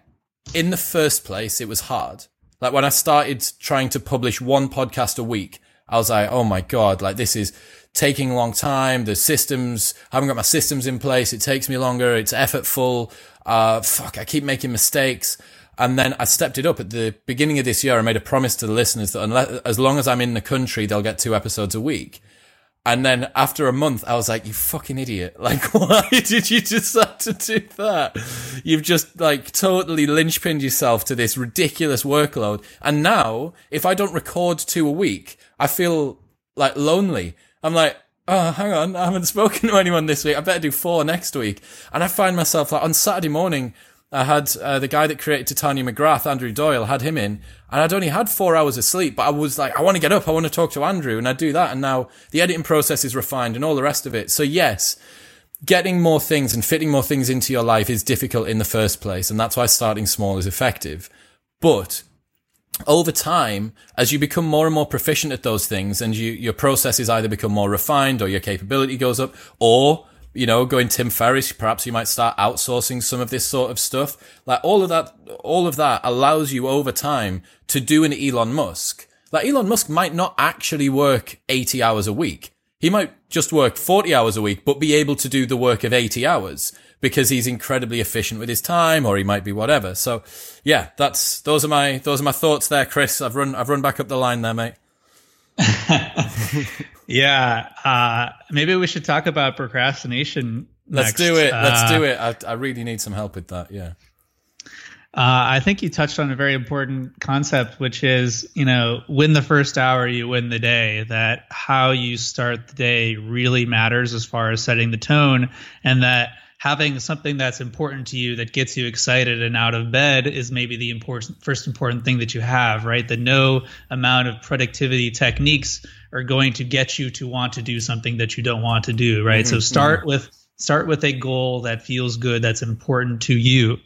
in the first place, it was hard. Like when I started trying to publish one podcast a week, I was like, oh my God, like this is taking a long time. The systems, I haven't got my systems in place. It takes me longer. It's effortful uh, fuck, I keep making mistakes. And then I stepped it up at the beginning of this year. I made a promise to the listeners that unless, as long as I'm in the country, they'll get two episodes a week. And then after a month, I was like, you fucking idiot. Like, why did you decide to do that? You've just like totally linchpinned yourself to this ridiculous workload. And now if I don't record two a week, I feel like lonely. I'm like, oh, hang on, I haven't spoken to anyone this week. I better do four next week. And I find myself like on Saturday morning, I had uh, the guy that created Titania McGrath, Andrew Doyle, had him in, and I'd only had four hours of sleep, but I was like, I want to get up, I want to talk to Andrew, and I do that, and now the editing process is refined and all the rest of it. So yes, getting more things and fitting more things into your life is difficult in the first place, and that's why starting small is effective. But over time, as you become more and more proficient at those things and you, your processes either become more refined or your capability goes up or, you know, going Tim Ferriss, perhaps you might start outsourcing some of this sort of stuff. Like all of that, all of that allows you over time to do an Elon Musk. Like Elon Musk might not actually work 80 hours a week. He might just work 40 hours a week, but be able to do the work of 80 hours because he's incredibly efficient with his time or he might be whatever. So yeah, that's, those are my, those are my thoughts there, Chris. I've run, I've run back up the line there, mate. yeah. Uh, maybe we should talk about procrastination. Let's next. do it. Let's uh, do it. I, I really need some help with that. Yeah. Uh, I think you touched on a very important concept, which is, you know, win the first hour, you win the day. That how you start the day really matters as far as setting the tone, and that having something that's important to you that gets you excited and out of bed is maybe the important first important thing that you have right that no amount of productivity techniques are going to get you to want to do something that you don't want to do right mm-hmm. so start mm-hmm. with start with a goal that feels good that's important to you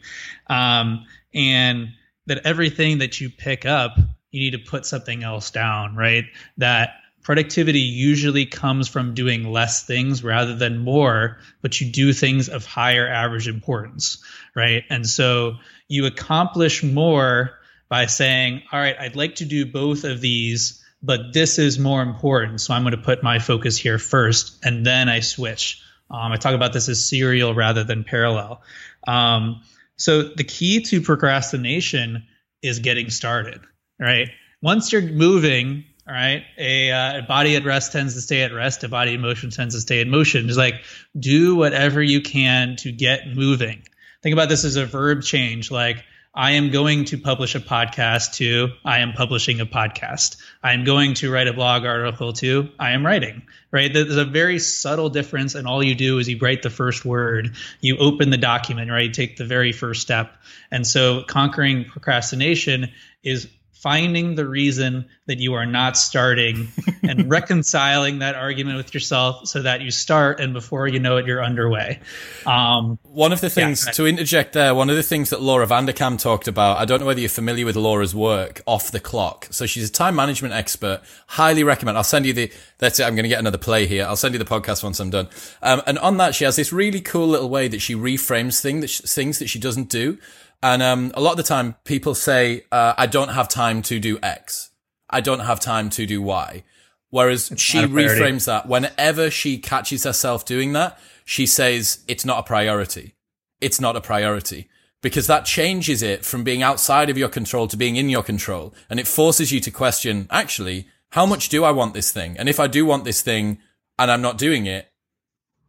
um, and that everything that you pick up you need to put something else down right that productivity usually comes from doing less things rather than more, but you do things of higher average importance, right? And so you accomplish more by saying, all right, I'd like to do both of these, but this is more important. So I'm going to put my focus here first, and then I switch. Um, I talk about this as serial rather than parallel. Um, so the key to procrastination is getting started, right? Once you're moving, all right. A, uh, a, body at rest tends to stay at rest. A body in motion tends to stay in motion. It's like do whatever you can to get moving. Think about this as a verb change. Like I am going to publish a podcast to I am publishing a podcast. I am going to write a blog article to I am writing. Right. There's a very subtle difference, and all you do is you write the first word. You open the document. Right. You take the very first step. And so conquering procrastination is finding the reason that you are not starting and reconciling that argument with yourself so that you start and before you know it you're underway. Um, one of the things yeah, to interject there one of the things that laura vanderkam talked about i don't know whether you're familiar with laura's work off the clock. So she's a time management expert highly recommend i'll send you the that's it i'm going to get another play here i'll send you the podcast once i'm done. Um, and on that she has this really cool little way that she reframes thing that she, things that she doesn't do and um, a lot of the time, people say, uh, "I don't have time to do X. I don't have time to do Y." Whereas it's she reframes that whenever she catches herself doing that, she says, "It's not a priority. It's not a priority." Because that changes it from being outside of your control to being in your control. And it forces you to question, actually, how much do I want this thing? And if I do want this thing and I'm not doing it,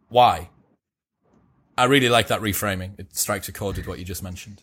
why? I really like that reframing. It strikes a chord with what you just mentioned.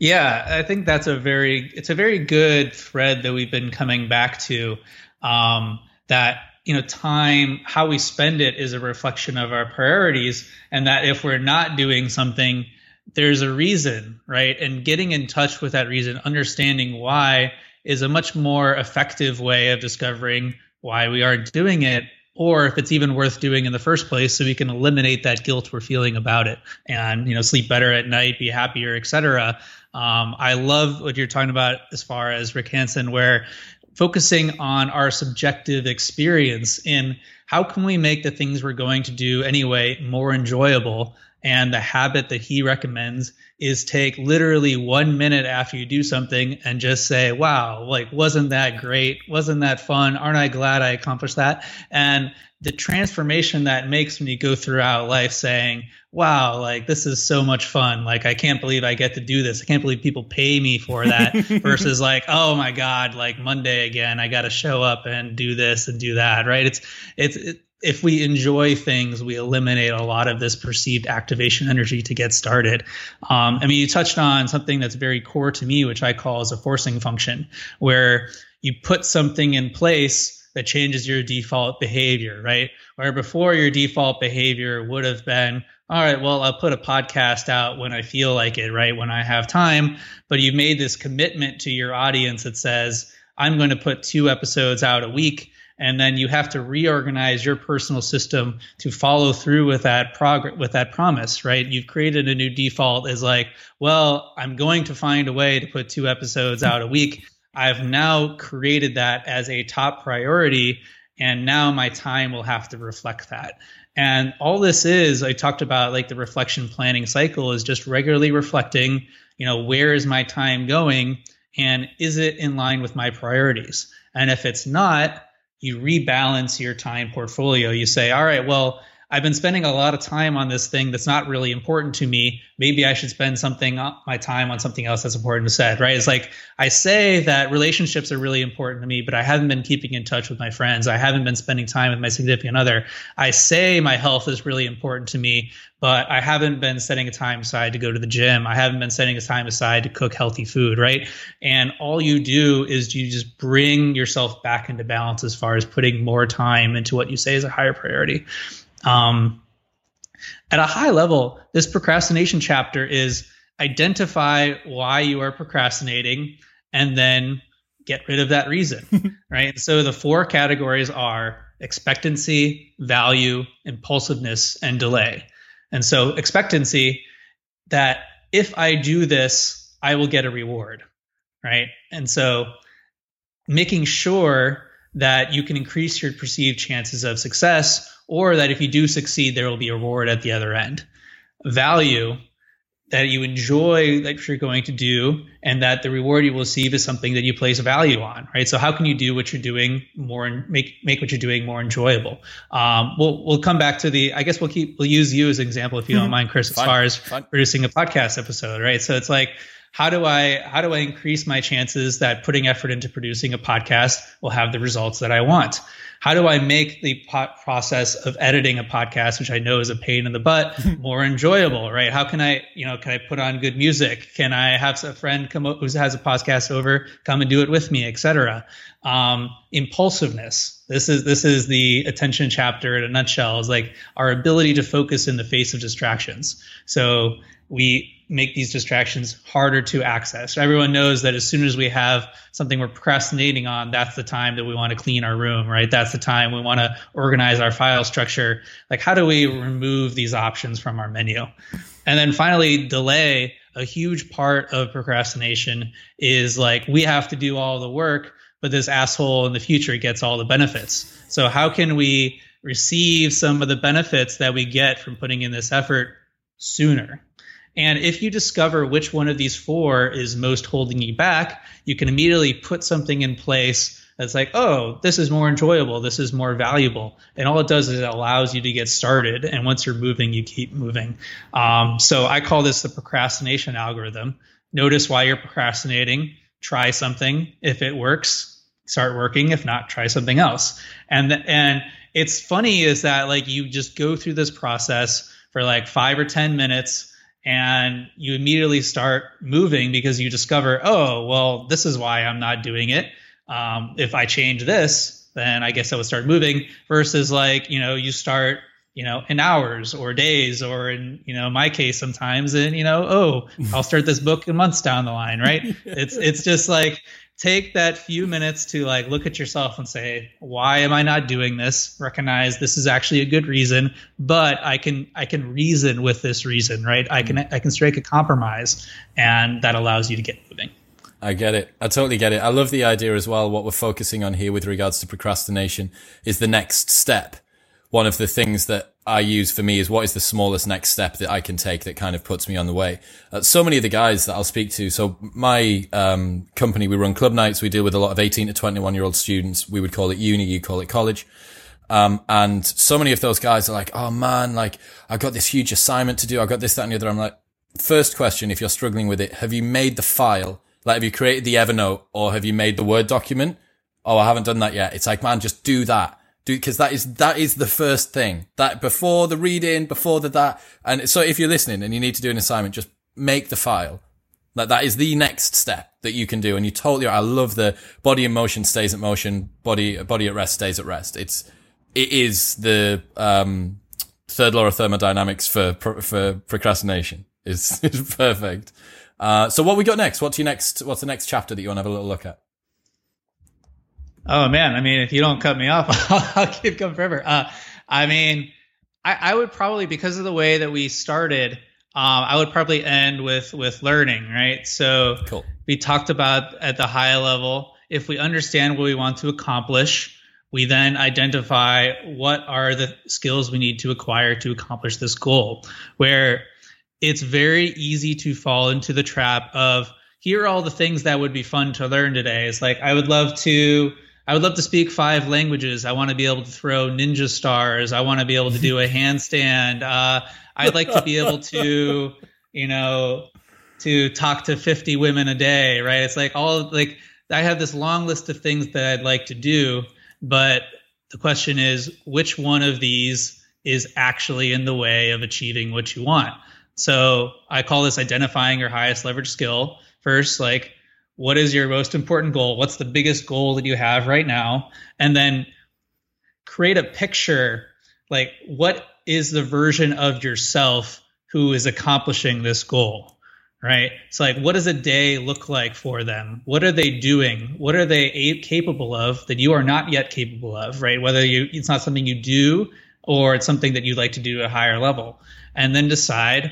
Yeah, I think that's a very it's a very good thread that we've been coming back to. Um, that you know, time how we spend it is a reflection of our priorities, and that if we're not doing something, there's a reason, right? And getting in touch with that reason, understanding why, is a much more effective way of discovering why we aren't doing it or if it's even worth doing in the first place so we can eliminate that guilt we're feeling about it and you know sleep better at night be happier etc um, I love what you're talking about as far as Rick Hanson, where focusing on our subjective experience in how can we make the things we're going to do anyway more enjoyable and the habit that he recommends is take literally one minute after you do something and just say, wow, like, wasn't that great? Wasn't that fun? Aren't I glad I accomplished that? And the transformation that makes when you go throughout life saying, wow, like this is so much fun. Like I can't believe I get to do this. I can't believe people pay me for that versus like, oh my God, like Monday again, I got to show up and do this and do that. Right. It's, it's, it, if we enjoy things, we eliminate a lot of this perceived activation energy to get started. Um, I mean, you touched on something that's very core to me, which I call as a forcing function, where you put something in place that changes your default behavior, right? Where before your default behavior would have been, all right, well, I'll put a podcast out when I feel like it, right? When I have time. But you made this commitment to your audience that says, I'm going to put two episodes out a week and then you have to reorganize your personal system to follow through with that progress with that promise right? You've created a new default as like well i'm going to find a way to put two episodes out a week. I've now created that as a top priority and now my time will have to reflect that. And all this is i talked about like the reflection planning cycle is just regularly reflecting you know where is my time going and is it in line with my priorities? And if it's not you rebalance your time portfolio. You say, all right, well, I've been spending a lot of time on this thing that's not really important to me. Maybe I should spend something uh, my time on something else that's important instead, right? It's like I say that relationships are really important to me, but I haven't been keeping in touch with my friends. I haven't been spending time with my significant other. I say my health is really important to me, but I haven't been setting a time aside to go to the gym. I haven't been setting a time aside to cook healthy food, right? And all you do is you just bring yourself back into balance as far as putting more time into what you say is a higher priority. Um, at a high level, this procrastination chapter is identify why you are procrastinating and then get rid of that reason, right? So the four categories are expectancy, value, impulsiveness, and delay. And so expectancy that if I do this, I will get a reward, right? And so making sure that you can increase your perceived chances of success, or that if you do succeed, there will be a reward at the other end. Value that you enjoy that you're going to do and that the reward you will receive is something that you place value on right so how can you do what you're doing more and make make what you're doing more enjoyable um, we'll we'll come back to the i guess we'll keep we'll use you as an example if you don't mm-hmm. mind chris as fine, far as fine. producing a podcast episode right so it's like how do I how do I increase my chances that putting effort into producing a podcast will have the results that I want? How do I make the process of editing a podcast, which I know is a pain in the butt, more enjoyable? Right? How can I you know can I put on good music? Can I have a friend come who has a podcast over come and do it with me, etc. Um, impulsiveness. This is this is the attention chapter in a nutshell. Is like our ability to focus in the face of distractions. So we make these distractions harder to access. Everyone knows that as soon as we have something we're procrastinating on, that's the time that we want to clean our room, right? That's the time we want to organize our file structure. Like, how do we remove these options from our menu? And then finally, delay. A huge part of procrastination is like we have to do all the work, but this asshole in the future gets all the benefits. So, how can we receive some of the benefits that we get from putting in this effort sooner? And if you discover which one of these four is most holding you back, you can immediately put something in place that's like, oh, this is more enjoyable, this is more valuable. And all it does is it allows you to get started. And once you're moving, you keep moving. Um, so I call this the procrastination algorithm. Notice why you're procrastinating, try something. If it works, start working. If not, try something else. And, and it's funny is that like you just go through this process for like five or 10 minutes and you immediately start moving because you discover, oh, well, this is why I'm not doing it. Um, if I change this, then I guess I would start moving. Versus like, you know, you start, you know, in hours or days, or in, you know, my case sometimes, and you know, oh, I'll start this book in months down the line, right? it's it's just like take that few minutes to like look at yourself and say why am i not doing this recognize this is actually a good reason but i can i can reason with this reason right i can i can strike a compromise and that allows you to get moving I get it. I totally get it. I love the idea as well. What we're focusing on here with regards to procrastination is the next step. One of the things that I use for me is what is the smallest next step that I can take that kind of puts me on the way. Uh, so many of the guys that I'll speak to. So my um, company, we run club nights. We deal with a lot of 18 to 21 year old students. We would call it uni. You call it college. Um, and so many of those guys are like, Oh man, like I've got this huge assignment to do. I've got this, that and the other. I'm like, first question, if you're struggling with it, have you made the file? Like, have you created the Evernote or have you made the Word document? Oh, I haven't done that yet. It's like, man, just do that because that is that is the first thing that before the reading, before the that, and so if you're listening and you need to do an assignment, just make the file. Like that is the next step that you can do, and you totally. I love the body in motion stays at motion, body body at rest stays at rest. It's it is the um, third law of thermodynamics for for procrastination. is is perfect. Uh, so what we got next? What's your next? What's the next chapter that you want to have a little look at? Oh man, I mean, if you don't cut me off, I'll, keep going forever. Uh, I mean, I, I, would probably because of the way that we started, um, I would probably end with with learning, right? So cool. we talked about at the high level. If we understand what we want to accomplish, we then identify what are the skills we need to acquire to accomplish this goal. Where it's very easy to fall into the trap of here are all the things that would be fun to learn today. It's like I would love to I would love to speak five languages. I want to be able to throw ninja stars. I want to be able to do a handstand. Uh, I'd like to be able to, you know, to talk to 50 women a day, right? It's like all like I have this long list of things that I'd like to do, but the question is which one of these is actually in the way of achieving what you want? So I call this identifying your highest leverage skill. First, like what is your most important goal? What's the biggest goal that you have right now? And then create a picture like what is the version of yourself who is accomplishing this goal? Right? It's like, what does a day look like for them? What are they doing? What are they capable of that you are not yet capable of? Right? Whether you, it's not something you do or it's something that you'd like to do at a higher level. And then decide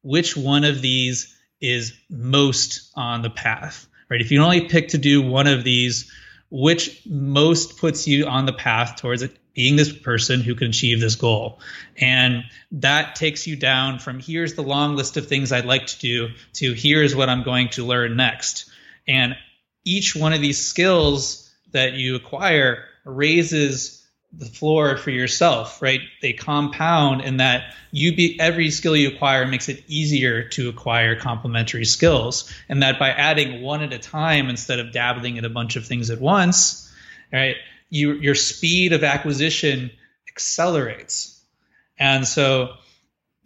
which one of these is most on the path right? If you only pick to do one of these, which most puts you on the path towards it being this person who can achieve this goal. And that takes you down from here's the long list of things I'd like to do to here's what I'm going to learn next. And each one of these skills that you acquire raises the floor for yourself, right? They compound in that you be every skill you acquire makes it easier to acquire complementary skills. And that by adding one at a time instead of dabbling in a bunch of things at once, right? You, your speed of acquisition accelerates. And so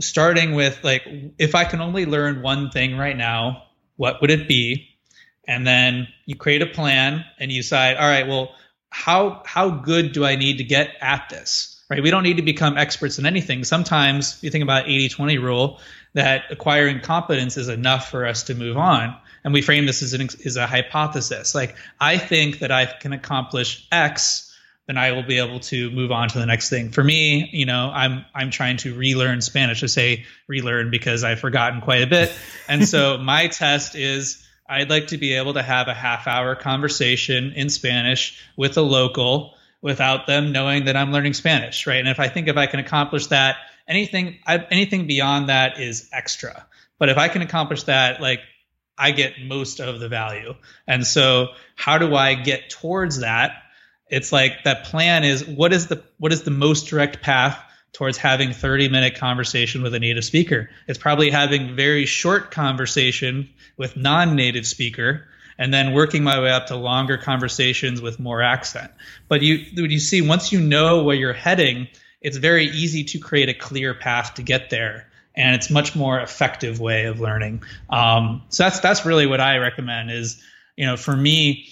starting with like if I can only learn one thing right now, what would it be? And then you create a plan and you decide, all right, well, how how good do I need to get at this? Right? We don't need to become experts in anything. Sometimes you think about 80-20 rule that acquiring competence is enough for us to move on. And we frame this as an as a hypothesis. Like I think that I can accomplish X, then I will be able to move on to the next thing. For me, you know, I'm I'm trying to relearn Spanish. I say relearn because I've forgotten quite a bit. And so my test is I'd like to be able to have a half hour conversation in Spanish with a local without them knowing that I'm learning Spanish, right? And if I think if I can accomplish that, anything I, anything beyond that is extra. But if I can accomplish that, like I get most of the value. And so, how do I get towards that? It's like that plan is what is the what is the most direct path towards having 30 minute conversation with a native speaker. It's probably having very short conversation with non-native speaker and then working my way up to longer conversations with more accent. But you you see once you know where you're heading, it's very easy to create a clear path to get there. And it's much more effective way of learning. Um, so that's that's really what I recommend. Is you know for me,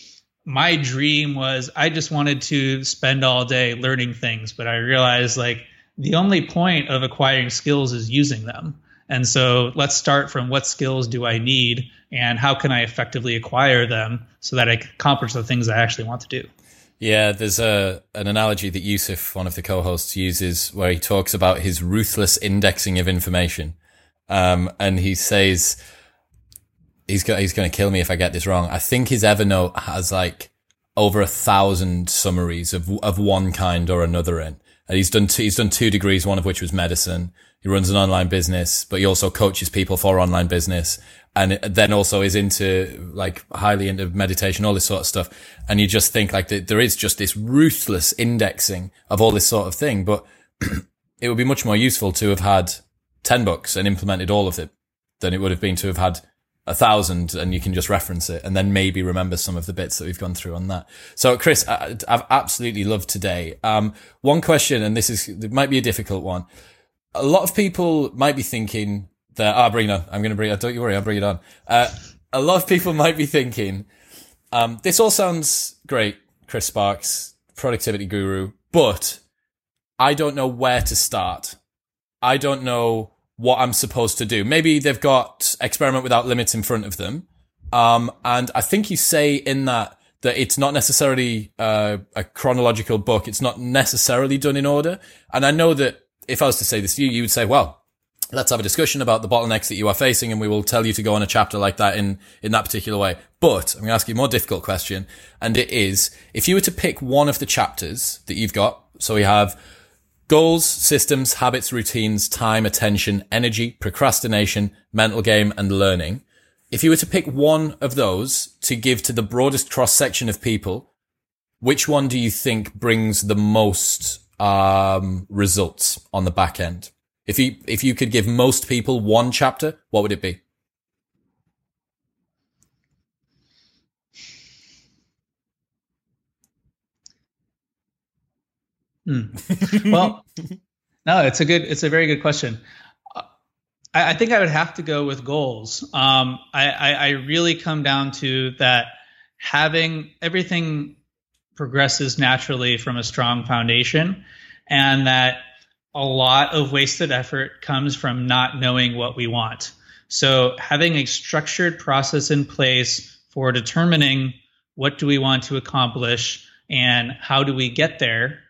my dream was I just wanted to spend all day learning things, but I realized like the only point of acquiring skills is using them. And so let's start from what skills do I need and how can I effectively acquire them so that I can accomplish the things I actually want to do. Yeah, there's a an analogy that Yusuf, one of the co-hosts, uses where he talks about his ruthless indexing of information, um, and he says he's got he's going to kill me if I get this wrong. I think his Evernote has like over a thousand summaries of of one kind or another in, and he's done two, he's done two degrees, one of which was medicine. He runs an online business, but he also coaches people for online business. And then also is into like highly into meditation, all this sort of stuff. And you just think like there is just this ruthless indexing of all this sort of thing. But it would be much more useful to have had 10 books and implemented all of it than it would have been to have had a thousand and you can just reference it and then maybe remember some of the bits that we've gone through on that. So Chris, I, have absolutely loved today. Um, one question, and this is, it might be a difficult one. A lot of people might be thinking ah, bring it on. I'm going to bring it. Don't you worry. I'll bring it on. Uh, a lot of people might be thinking, um, this all sounds great, Chris Sparks, productivity guru, but I don't know where to start. I don't know what I'm supposed to do. Maybe they've got experiment without limits in front of them. Um, and I think you say in that that it's not necessarily uh, a chronological book. It's not necessarily done in order. And I know that if I was to say this to you, you would say, well, let's have a discussion about the bottlenecks that you are facing and we will tell you to go on a chapter like that in, in that particular way. But I'm going to ask you a more difficult question. And it is, if you were to pick one of the chapters that you've got, so we have Goals, systems, habits, routines, time, attention, energy, procrastination, mental game, and learning. If you were to pick one of those to give to the broadest cross section of people, which one do you think brings the most um, results on the back end? If you if you could give most people one chapter, what would it be? Hmm. Well, no, it's a good, it's a very good question. I, I think I would have to go with goals. Um, I, I, I really come down to that having everything progresses naturally from a strong foundation, and that a lot of wasted effort comes from not knowing what we want. So having a structured process in place for determining what do we want to accomplish and how do we get there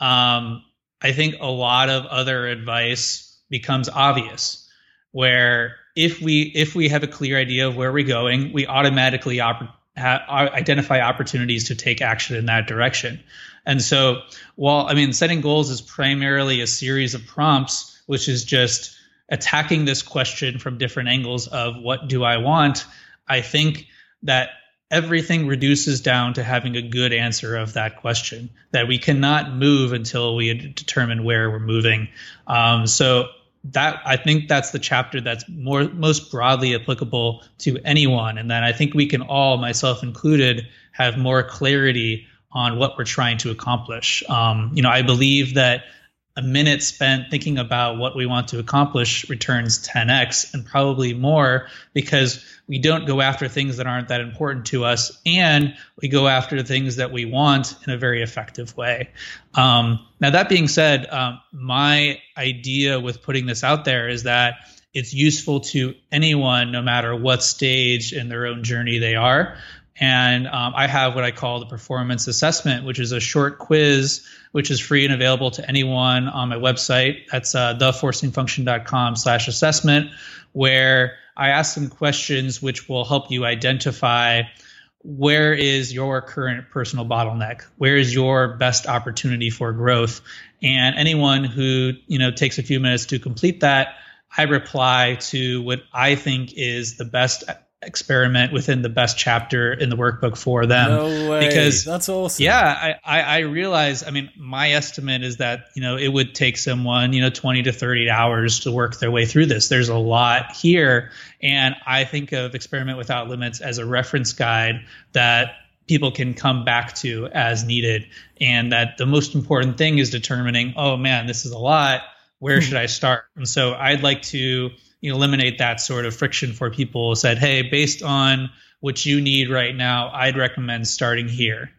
um, I think a lot of other advice becomes obvious. Where if we if we have a clear idea of where we're going, we automatically op- ha- identify opportunities to take action in that direction. And so, while I mean, setting goals is primarily a series of prompts, which is just attacking this question from different angles of what do I want, I think that everything reduces down to having a good answer of that question that we cannot move until we determine where we're moving. Um, so that i think that's the chapter that's more most broadly applicable to anyone and then i think we can all myself included have more clarity on what we're trying to accomplish um, you know i believe that a minute spent thinking about what we want to accomplish returns 10x and probably more because we don't go after things that aren't that important to us and we go after the things that we want in a very effective way. Um, now, that being said, um, my idea with putting this out there is that it's useful to anyone, no matter what stage in their own journey they are. And um, I have what I call the performance assessment, which is a short quiz, which is free and available to anyone on my website. That's uh, theforcingfunction.com slash assessment, where I ask some questions which will help you identify where is your current personal bottleneck? Where is your best opportunity for growth? And anyone who, you know, takes a few minutes to complete that, I reply to what I think is the best experiment within the best chapter in the workbook for them. No way. Because that's awesome. Yeah, I, I, I realize, I mean, my estimate is that, you know, it would take someone, you know, 20 to 30 hours to work their way through this. There's a lot here. And I think of Experiment Without Limits as a reference guide that people can come back to as needed. And that the most important thing is determining, oh man, this is a lot. Where hmm. should I start? And so I'd like to you know, eliminate that sort of friction for people said hey based on what you need right now i'd recommend starting here.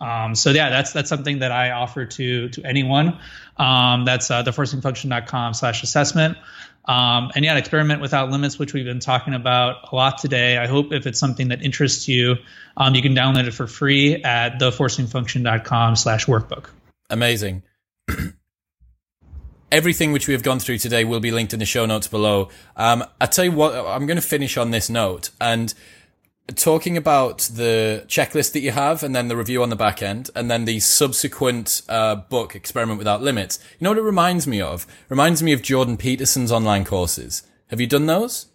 Um, so yeah that's that's something that i offer to to anyone. Um, that's uh, theforcingfunction.com slash assessment. Um, and yeah experiment without limits which we've been talking about a lot today. I hope if it's something that interests you um, you can download it for free at theforcingfunction.com slash workbook. Amazing everything which we have gone through today will be linked in the show notes below. Um, I tell you what, I'm going to finish on this note and talking about the checklist that you have and then the review on the back end and then the subsequent uh, book experiment without limits you know what it reminds me of? Reminds me of jordan peterson's online courses. Have you done those?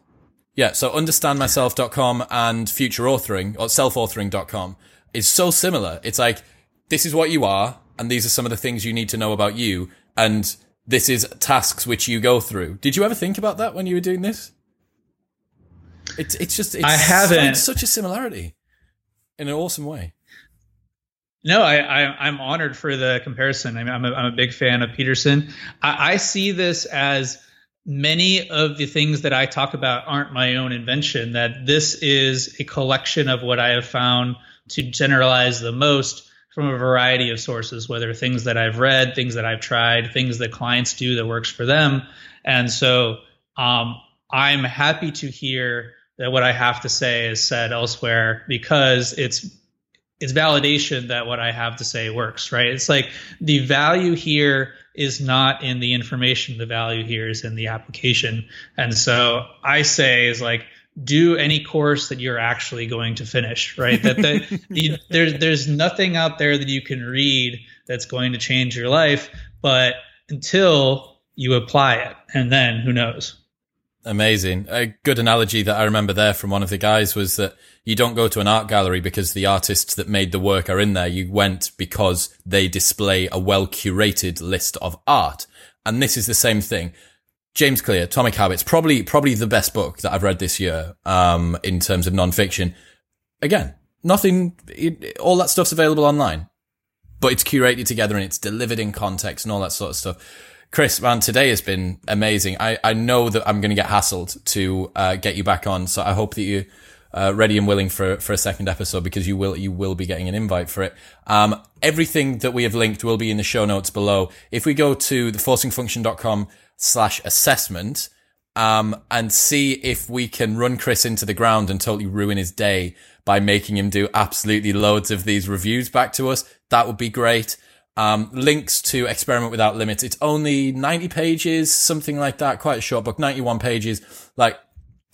Yeah so understandmyself.com and future authoring or self-authoring.com is so similar. It's like this is what you are and these are some of the things you need to know about you and this is tasks which you go through. Did you ever think about that when you were doing this? It's it's just it's I haven't such a similarity in an awesome way. No, I, I am honored for the comparison. I mean, I'm a, I'm a big fan of Peterson. I, I see this as many of the things that I talk about aren't my own invention. That this is a collection of what I have found to generalize the most from a variety of sources, whether things that I've read, things that I've tried, things that clients do that works for them. And so um, I'm happy to hear that what I have to say is said elsewhere because it's it's validation that what I have to say works, right? It's like the value here is not in the information, the value here is in the application. And so I say is like do any course that you're actually going to finish, right? That, that you, there's there's nothing out there that you can read that's going to change your life, but until you apply it, and then who knows? Amazing. A good analogy that I remember there from one of the guys was that you don't go to an art gallery because the artists that made the work are in there. You went because they display a well curated list of art. And this is the same thing. James Clear, Atomic Habits, probably probably the best book that I've read this year um, in terms of nonfiction. Again, nothing, it, all that stuff's available online, but it's curated together and it's delivered in context and all that sort of stuff. Chris, man, today has been amazing. I, I know that I'm going to get hassled to uh, get you back on, so I hope that you uh, ready and willing for for a second episode because you will you will be getting an invite for it. Um, everything that we have linked will be in the show notes below. If we go to theforcingfunction.com slash assessment um, and see if we can run Chris into the ground and totally ruin his day by making him do absolutely loads of these reviews back to us. That would be great. Um, links to Experiment Without Limits. It's only 90 pages, something like that. Quite a short book, 91 pages. Like,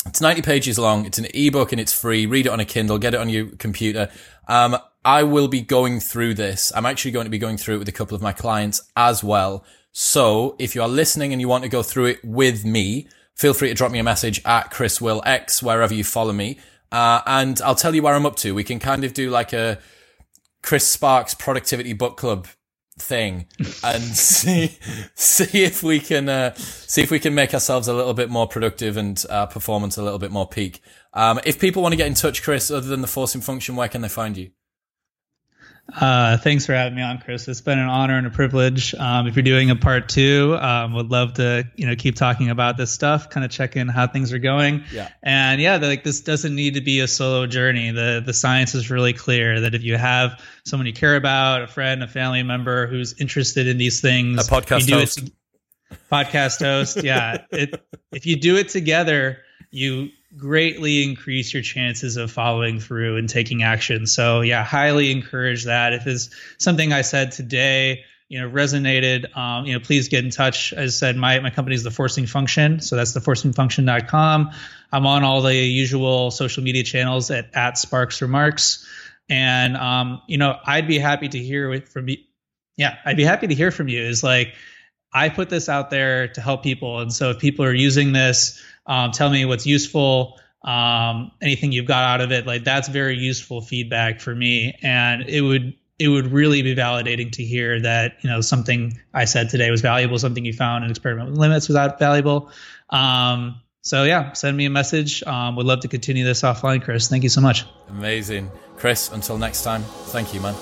It's 90 pages long. It's an ebook and it's free. Read it on a Kindle, get it on your computer. Um, I will be going through this. I'm actually going to be going through it with a couple of my clients as well. So if you are listening and you want to go through it with me, feel free to drop me a message at Chris Will X wherever you follow me. Uh, and I'll tell you where I'm up to. We can kind of do like a Chris Sparks productivity book club thing and see see if we can uh, see if we can make ourselves a little bit more productive and uh, performance a little bit more peak. Um, if people want to get in touch, Chris, other than the forcing function, where can they find you? Uh, thanks for having me on, Chris. It's been an honor and a privilege. Um, if you're doing a part two, um, would love to you know keep talking about this stuff, kind of check in how things are going. Yeah. And yeah, like this doesn't need to be a solo journey. The the science is really clear that if you have someone you care about, a friend, a family member who's interested in these things, a podcast host, it, podcast host, yeah. It, if you do it together, you greatly increase your chances of following through and taking action. So yeah, highly encourage that. If it's something I said today, you know, resonated, um, you know, please get in touch. As I said, my, my company is the forcing function. So that's the forcingfunction.com. I'm on all the usual social media channels at, at Sparks Remarks. And, um, you know, I'd be happy to hear from you. Yeah, I'd be happy to hear from you is like, I put this out there to help people. And so if people are using this, um, tell me what's useful, um, anything you've got out of it. Like that's very useful feedback for me. And it would, it would really be validating to hear that, you know, something I said today was valuable, something you found in experiment with limits was that valuable. Um, so yeah, send me a message. Um, would love to continue this offline, Chris. Thank you so much. Amazing. Chris, until next time, thank you, man.